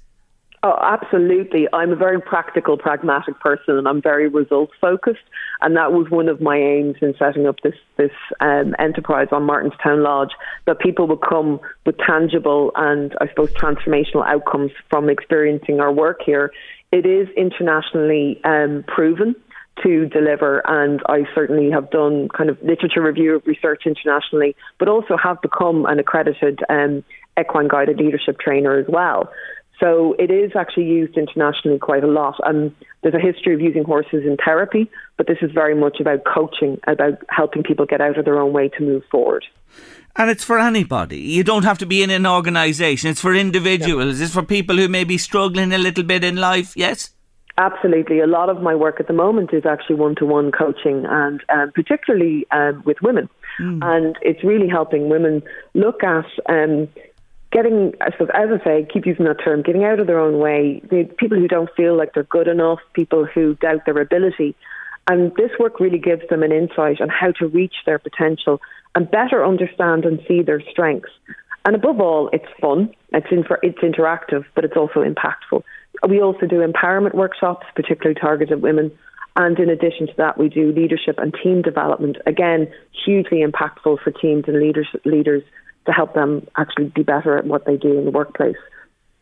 Oh, absolutely. I'm a very practical, pragmatic person, and I'm very results focused. And that was one of my aims in setting up this this um, enterprise on Martinstown Lodge that people would come with tangible and I suppose transformational outcomes from experiencing our work here. It is internationally um, proven to deliver. And I certainly have done kind of literature review of research internationally, but also have become an accredited um, equine guided leadership trainer as well. So it is actually used internationally quite a lot. And there's a history of using horses in therapy, but this is very much about coaching, about helping people get out of their own way to move forward. And it's for anybody. You don't have to be in an organisation. It's for individuals. Yeah. It's for people who may be struggling a little bit in life. Yes. Absolutely. A lot of my work at the moment is actually one to one coaching, and um, particularly um, with women. Mm. And it's really helping women look at um, getting, I suppose, as I say, keep using that term, getting out of their own way, the people who don't feel like they're good enough, people who doubt their ability. And this work really gives them an insight on how to reach their potential and better understand and see their strengths. And above all, it's fun, it's, it's interactive, but it's also impactful. We also do empowerment workshops, particularly targeted women. And in addition to that, we do leadership and team development. Again, hugely impactful for teams and leaders, leaders to help them actually be better at what they do in the workplace.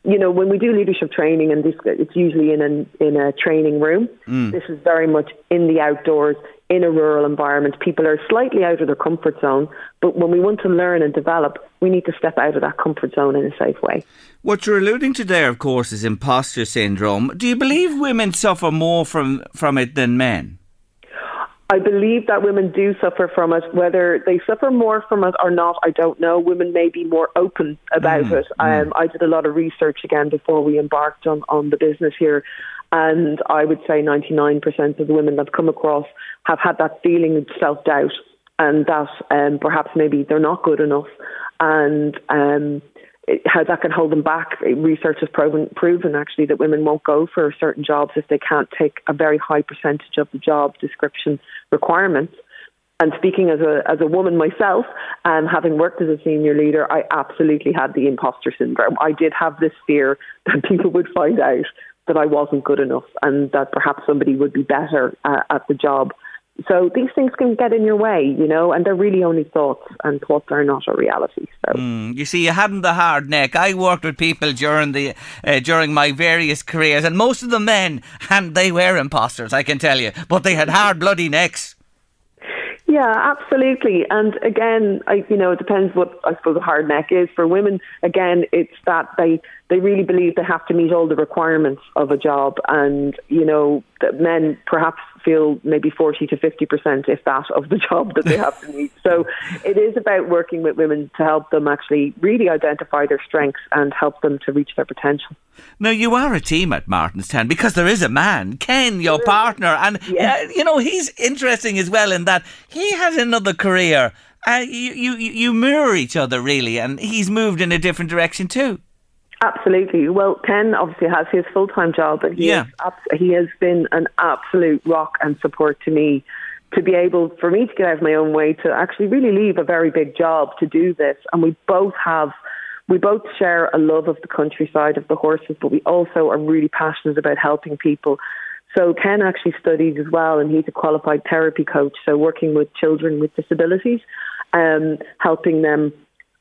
You know, when we do leadership training, and this it's usually in a in a training room. Mm. This is very much in the outdoors, in a rural environment. People are slightly out of their comfort zone, but when we want to learn and develop, we need to step out of that comfort zone in a safe way. What you're alluding to there, of course, is imposter syndrome. Do you believe women suffer more from from it than men? I believe that women do suffer from it. Whether they suffer more from it or not, I don't know. Women may be more open about mm, it. Mm. Um, I did a lot of research again before we embarked on, on the business here, and I would say 99% of the women I've come across have had that feeling of self doubt and that um, perhaps maybe they're not good enough. And um, how that can hold them back. Research has proven, proven actually that women won't go for certain jobs if they can't take a very high percentage of the job description requirements. And speaking as a as a woman myself, and um, having worked as a senior leader, I absolutely had the imposter syndrome. I did have this fear that people would find out that I wasn't good enough, and that perhaps somebody would be better uh, at the job so these things can get in your way, you know, and they're really only thoughts, and thoughts are not a reality. So mm, you see, you hadn't the hard neck. I worked with people during the uh, during my various careers, and most of the men, and they were imposters, I can tell you, but they had hard bloody necks. Yeah, absolutely. And again, I, you know, it depends what I suppose a hard neck is. For women, again, it's that they they really believe they have to meet all the requirements of a job, and you know, that men perhaps feel maybe 40 to 50%, if that, of the job that they have to meet. So it is about working with women to help them actually really identify their strengths and help them to reach their potential. Now, you are a team at Martinstown because there is a man, Ken, your partner, and yeah. uh, you know, he's interesting as well in that he has another career. Uh, you, you, you mirror each other really, and he's moved in a different direction too. Absolutely. Well, Ken obviously has his full time job, and he, yeah. is, he has been an absolute rock and support to me to be able for me to get out of my own way to actually really leave a very big job to do this. And we both have, we both share a love of the countryside of the horses, but we also are really passionate about helping people. So Ken actually studies as well, and he's a qualified therapy coach. So working with children with disabilities, um, helping them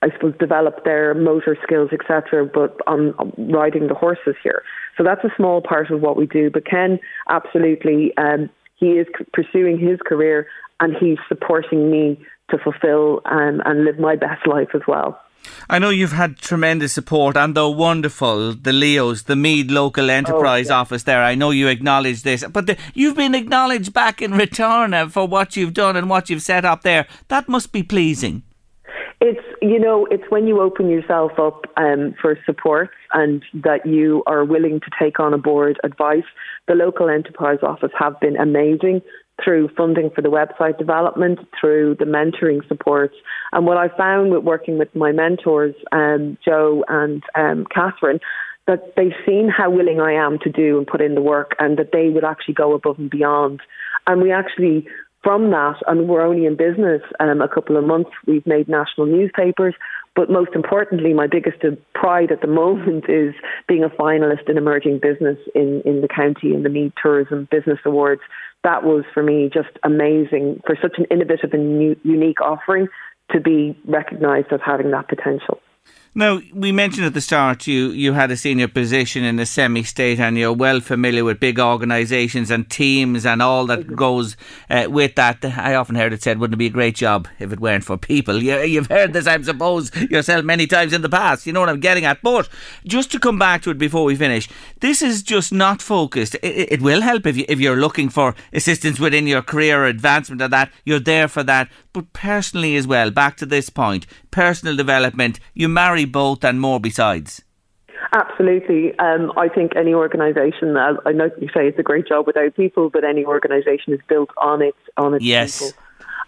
I suppose, develop their motor skills, etc., but on, riding the horses here. So that's a small part of what we do. But Ken, absolutely, um, he is pursuing his career and he's supporting me to fulfill um, and live my best life as well. I know you've had tremendous support and they're wonderful, the LEOs, the Meath Local Enterprise oh, yeah. Office there. I know you acknowledge this, but the, you've been acknowledged back in return uh, for what you've done and what you've set up there. That must be pleasing. It's you know it's when you open yourself up um, for support and that you are willing to take on a board advice. The local enterprise office have been amazing through funding for the website development, through the mentoring supports. And what I found with working with my mentors, um, Joe and um, Catherine, that they've seen how willing I am to do and put in the work and that they would actually go above and beyond. And we actually from that, and we're only in business um, a couple of months, we've made national newspapers. But most importantly, my biggest pride at the moment is being a finalist in emerging business in, in the county in the Meath Tourism Business Awards. That was for me just amazing for such an innovative and new, unique offering to be recognised as having that potential. Now, we mentioned at the start you, you had a senior position in a semi state and you're well familiar with big organisations and teams and all that goes uh, with that. I often heard it said, wouldn't it be a great job if it weren't for people? You, you've heard this, I suppose, yourself many times in the past. You know what I'm getting at. But just to come back to it before we finish, this is just not focused. It, it will help if, you, if you're looking for assistance within your career or advancement of that. You're there for that. But personally as well, back to this point, personal development, you marry both and more besides. Absolutely. Um, I think any organisation, I know you say it's a great job without people, but any organisation is built on its on its yes. people,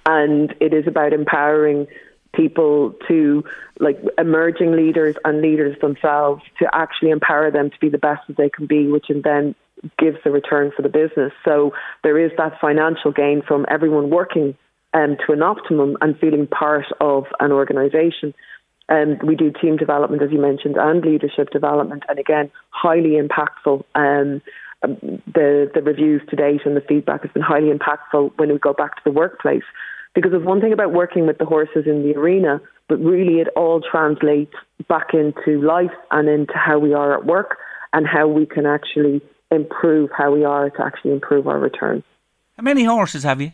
and it is about empowering people to like emerging leaders and leaders themselves to actually empower them to be the best that they can be, which then gives the return for the business. So there is that financial gain from everyone working um, to an optimum and feeling part of an organisation. Um, we do team development, as you mentioned, and leadership development, and again, highly impactful. Um, um, the the reviews to date and the feedback has been highly impactful when we go back to the workplace. Because there's one thing about working with the horses in the arena, but really it all translates back into life and into how we are at work and how we can actually improve how we are to actually improve our return. How many horses have you?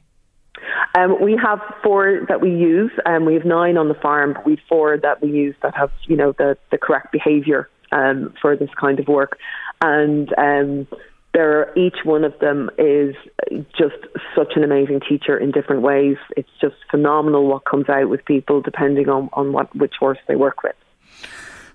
Um, we have four that we use. Um, we have nine on the farm, but we've four that we use that have, you know, the, the correct behaviour um, for this kind of work. And um, there, each one of them is just such an amazing teacher in different ways. It's just phenomenal what comes out with people depending on, on what which horse they work with.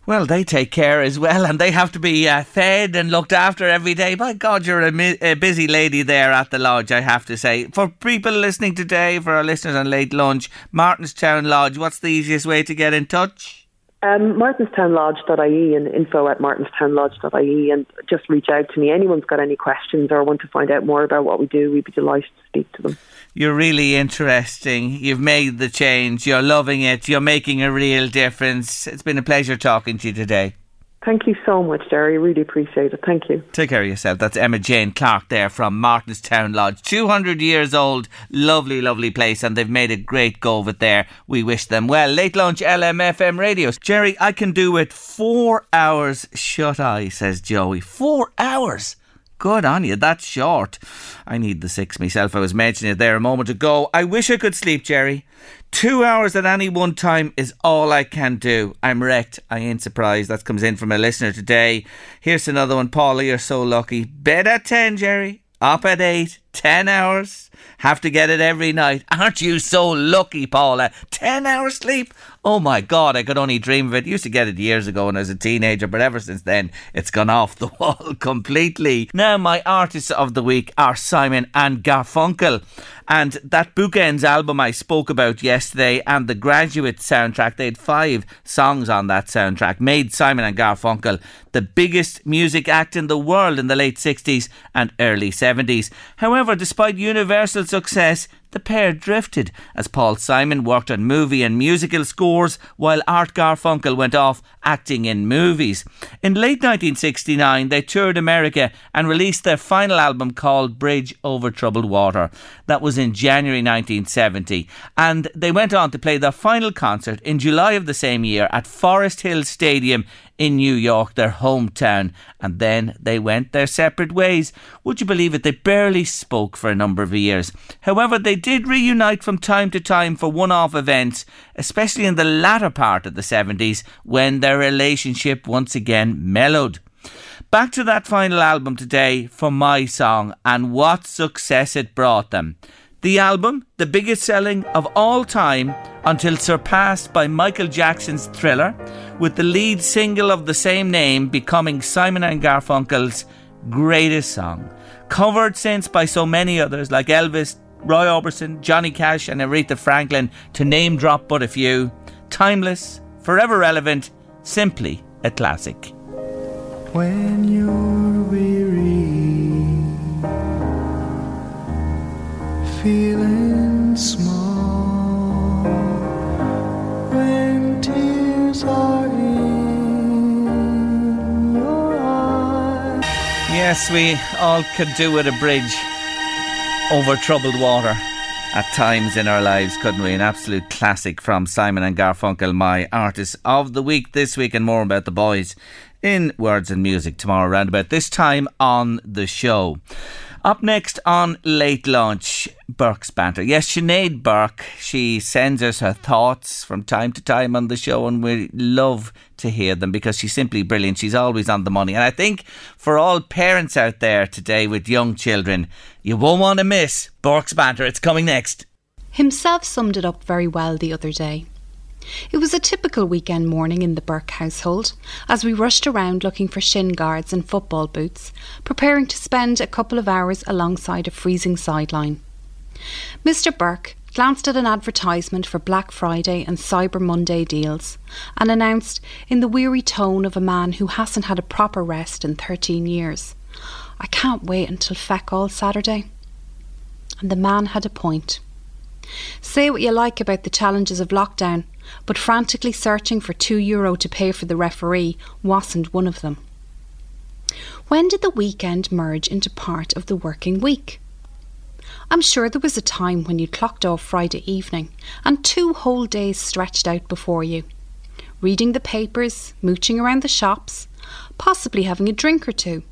Well, they take care as well, and they have to be uh, fed and looked after every day. By God, you're a, mi- a, busy lady there at the lodge, I have to say. For people listening today, for our listeners on late lunch, Martinstown Lodge, what's the easiest way to get in touch? Um, martinstownlodge.ie and info at martinstownlodge.ie and just reach out to me. Anyone's got any questions or want to find out more about what we do, we'd be delighted to speak to them. You're really interesting. You've made the change. You're loving it. You're making a real difference. It's been a pleasure talking to you today. Thank you so much, Jerry. Really appreciate it. Thank you. Take care of yourself. That's Emma Jane Clark there from Martinstown Lodge. 200 years old. Lovely, lovely place. And they've made a great go of it there. We wish them well. Late lunch LMFM radio. Jerry, I can do it four hours shut eye, says Joey. Four hours? Good on you. That's short. I need the six myself. I was mentioning it there a moment ago. I wish I could sleep, Jerry. Two hours at any one time is all I can do. I'm wrecked. I ain't surprised. That comes in from a listener today. Here's another one. Paula, you're so lucky. Bed at 10, Jerry. Up at 8. 10 hours. Have to get it every night. Aren't you so lucky, Paula? 10 hours sleep? Oh my God, I could only dream of it. Used to get it years ago when I was a teenager, but ever since then, it's gone off the wall completely. Now, my artists of the week are Simon and Garfunkel. And that Bookends album I spoke about yesterday and the Graduate soundtrack, they had five songs on that soundtrack, made Simon and Garfunkel the biggest music act in the world in the late 60s and early 70s. However, despite universal success, the pair drifted as Paul Simon worked on movie and musical scores while Art Garfunkel went off acting in movies. In late 1969, they toured America and released their final album called Bridge Over Troubled Water. That was in January 1970, and they went on to play their final concert in July of the same year at Forest Hill Stadium in New York, their hometown, and then they went their separate ways. Would you believe it? They barely spoke for a number of years. However, they did reunite from time to time for one off events, especially in the latter part of the 70s when their relationship once again mellowed. Back to that final album today for my song and what success it brought them. The album, the biggest selling of all time until surpassed by Michael Jackson's Thriller, with the lead single of the same name becoming Simon and Garfunkel's greatest song. Covered since by so many others like Elvis, Roy Orbison, Johnny Cash, and Aretha Franklin, to name drop but a few. Timeless, forever relevant, simply a classic. When you're weary feeling small Yes, we all could do with a bridge over troubled water at times in our lives, couldn't we? An absolute classic from Simon and Garfunkel, my artist of the week this week, and more about the boys in Words and Music tomorrow around about this time on the show. Up next on Late Lunch, Burke's Banter. Yes, Sinead Burke, she sends us her thoughts from time to time on the show, and we love to hear them because she's simply brilliant. She's always on the money. And I think for all parents out there today with young children, you won't want to miss Burke's Banter. It's coming next. Himself summed it up very well the other day. It was a typical weekend morning in the Burke household, as we rushed around looking for shin guards and football boots, preparing to spend a couple of hours alongside a freezing sideline. Mr. Burke glanced at an advertisement for Black Friday and Cyber Monday deals and announced, in the weary tone of a man who hasn't had a proper rest in 13 years, I can't wait until feck all Saturday. And the man had a point. Say what you like about the challenges of lockdown, but frantically searching for two euro to pay for the referee wasn't one of them. When did the weekend merge into part of the working week? I'm sure there was a time when you clocked off Friday evening and two whole days stretched out before you. Reading the papers, mooching around the shops, possibly having a drink or two.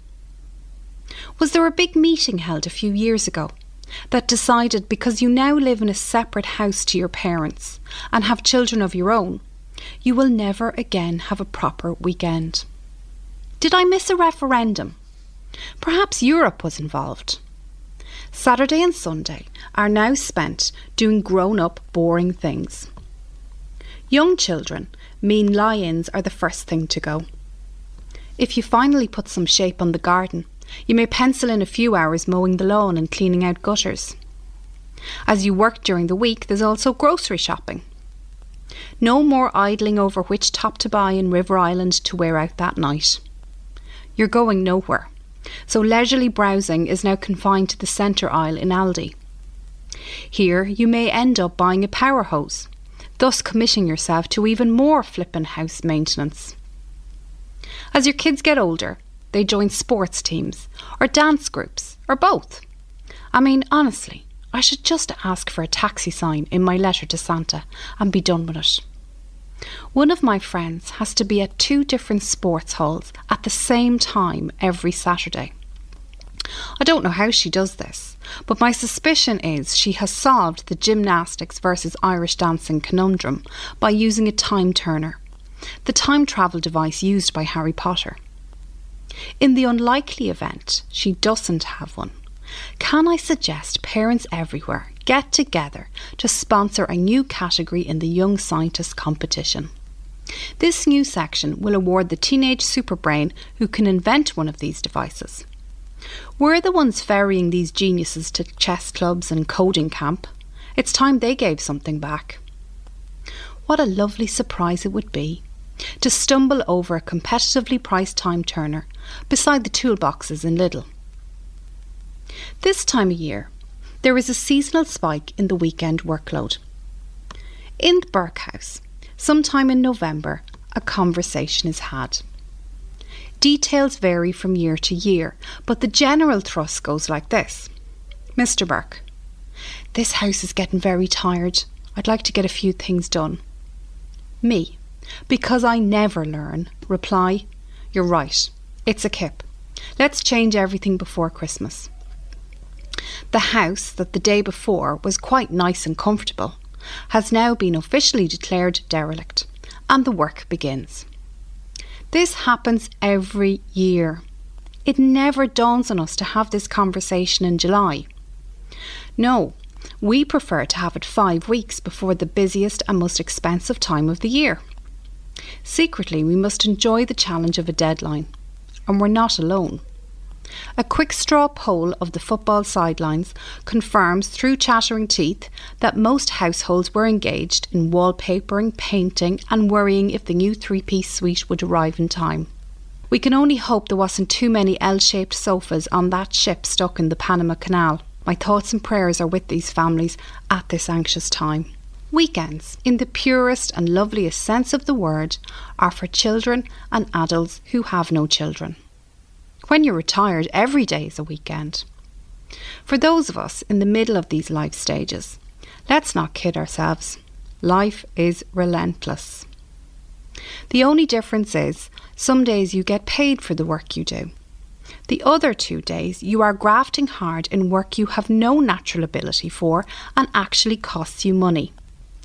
Was there a big meeting held a few years ago that decided because you now live in a separate house to your parents and have children of your own, you will never again have a proper weekend. Did I miss a referendum? Perhaps Europe was involved. Saturday and Sunday are now spent doing grown up, boring things. Young children mean lie ins are the first thing to go. If you finally put some shape on the garden, you may pencil in a few hours mowing the lawn and cleaning out gutters. As you work during the week, there's also grocery shopping. No more idling over which top to buy in River Island to wear out that night. You're going nowhere, so leisurely browsing is now confined to the centre aisle in Aldi. Here you may end up buying a power hose, thus committing yourself to even more flippin' house maintenance. As your kids get older, they join sports teams, or dance groups, or both. I mean, honestly, I should just ask for a taxi sign in my letter to Santa and be done with it. One of my friends has to be at two different sports halls at the same time every Saturday. I don't know how she does this, but my suspicion is she has solved the gymnastics versus Irish dancing conundrum by using a time turner, the time travel device used by Harry Potter. In the unlikely event she doesn't have one, can I suggest parents everywhere get together to sponsor a new category in the Young Scientist competition? This new section will award the teenage superbrain who can invent one of these devices. We're the ones ferrying these geniuses to chess clubs and coding camp. It's time they gave something back. What a lovely surprise it would be to stumble over a competitively priced time turner beside the toolboxes in Lidl. This time of year, there is a seasonal spike in the weekend workload. In the Burke House, sometime in November, a conversation is had. Details vary from year to year, but the general thrust goes like this Mr. Burke, this house is getting very tired. I'd like to get a few things done. Me, because I never learn, reply, You're right, it's a kip. Let's change everything before Christmas. The house that the day before was quite nice and comfortable has now been officially declared derelict, and the work begins. This happens every year. It never dawns on us to have this conversation in July. No, we prefer to have it five weeks before the busiest and most expensive time of the year. Secretly, we must enjoy the challenge of a deadline, and we're not alone. A quick straw poll of the football sidelines confirms through chattering teeth that most households were engaged in wallpapering, painting, and worrying if the new three piece suite would arrive in time. We can only hope there wasn't too many L shaped sofas on that ship stuck in the Panama Canal. My thoughts and prayers are with these families at this anxious time. Weekends, in the purest and loveliest sense of the word, are for children and adults who have no children. When you're retired, every day is a weekend. For those of us in the middle of these life stages, let's not kid ourselves. Life is relentless. The only difference is some days you get paid for the work you do. The other two days you are grafting hard in work you have no natural ability for and actually costs you money.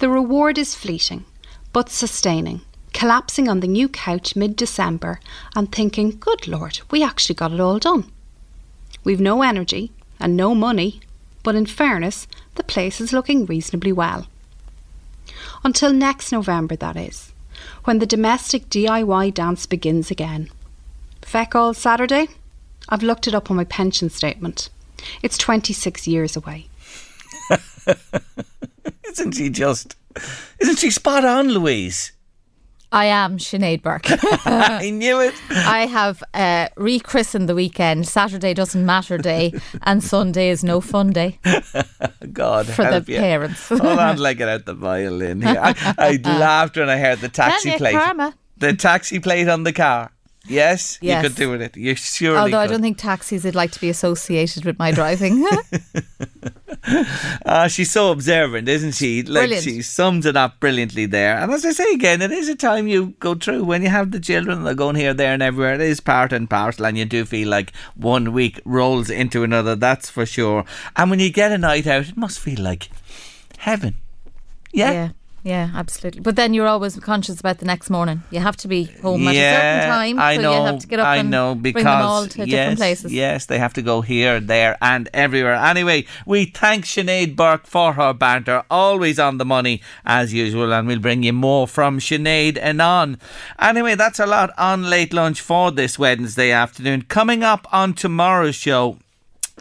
The reward is fleeting, but sustaining collapsing on the new couch mid December and thinking, good Lord, we actually got it all done. We've no energy and no money, but in fairness, the place is looking reasonably well. Until next November, that is, when the domestic DIY dance begins again. Feck all Saturday? I've looked it up on my pension statement. It's 26 years away. Isn't she just. Isn't she spot on, Louise? I am Sinead Burke. I knew it. I have uh, rechristened the weekend. Saturday doesn't matter day, and Sunday is no fun day. God for help the you. parents. Hold on, I out the violin here. I, I laughed when I heard the taxi plate. Karma. The taxi plate on the car. Yes, Yes. you could do with it. You surely Although I don't think taxis would like to be associated with my driving. Ah, she's so observant, isn't she? Like Brilliant. she sums it up brilliantly there. And as I say again, it is a time you go through when you have the children they're going here, there, and everywhere. It is part and parcel, and you do feel like one week rolls into another. That's for sure. And when you get a night out, it must feel like heaven. Yeah. yeah, yeah, absolutely. But then you're always conscious about the next morning. You have to be home at a certain time, I so know. you have to get up I and know because bring them all to yes, different places. Yes, they have to go here, there, and everywhere. Anyway, we thank Sinead Burke for her banter, always on the money as usual, and we'll bring you more from Sinead and on. Anyway, that's a lot on late lunch for this Wednesday afternoon. Coming up on tomorrow's show.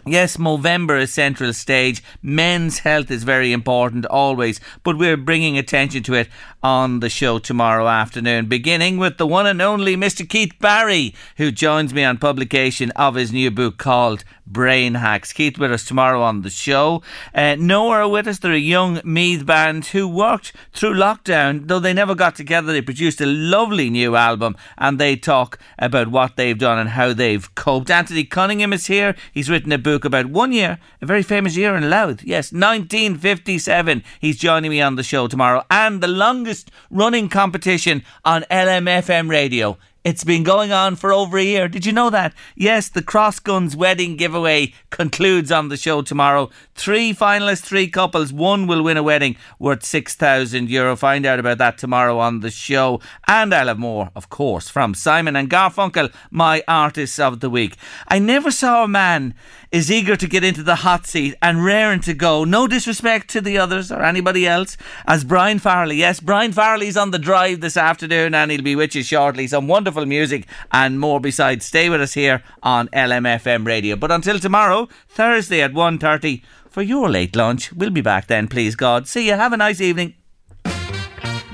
Yes, Movember is central stage. Men's health is very important always, but we're bringing attention to it on the show tomorrow afternoon, beginning with the one and only Mr. Keith Barry, who joins me on publication of his new book called Brain Hacks. Keith with us tomorrow on the show. Uh, Nowhere with us, they're a young Meath band who worked through lockdown, though they never got together. They produced a lovely new album and they talk about what they've done and how they've coped. Anthony Cunningham is here. He's written a book about one year, a very famous year in Louth. Yes, 1957. He's joining me on the show tomorrow. And the longest running competition on LMFM radio. It's been going on for over a year. Did you know that? Yes, the Cross Guns wedding giveaway concludes on the show tomorrow. Three finalists, three couples. One will win a wedding worth 6,000 euro. Find out about that tomorrow on the show. And I'll have more, of course, from Simon and Garfunkel, my artists of the week. I never saw a man is eager to get into the hot seat and raring to go. No disrespect to the others or anybody else. As Brian Farley, yes, Brian Farley's on the drive this afternoon and he'll be with you shortly. Some wonderful music and more besides. Stay with us here on LMFM radio. But until tomorrow, Thursday at 1.30 for your late lunch. We'll be back then, please God. See you. Have a nice evening.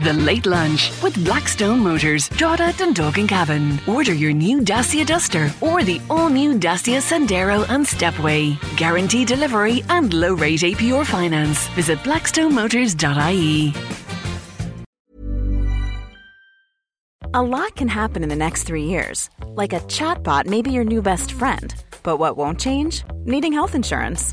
The Late Lunch with Blackstone Motors, Drogheda, Dundalk and Cavan. Order your new Dacia Duster or the all-new Dacia Sandero and Stepway. Guaranteed delivery and low rate APR finance. Visit blackstonemotors.ie. A lot can happen in the next three years. Like a chatbot may be your new best friend. But what won't change? Needing health insurance.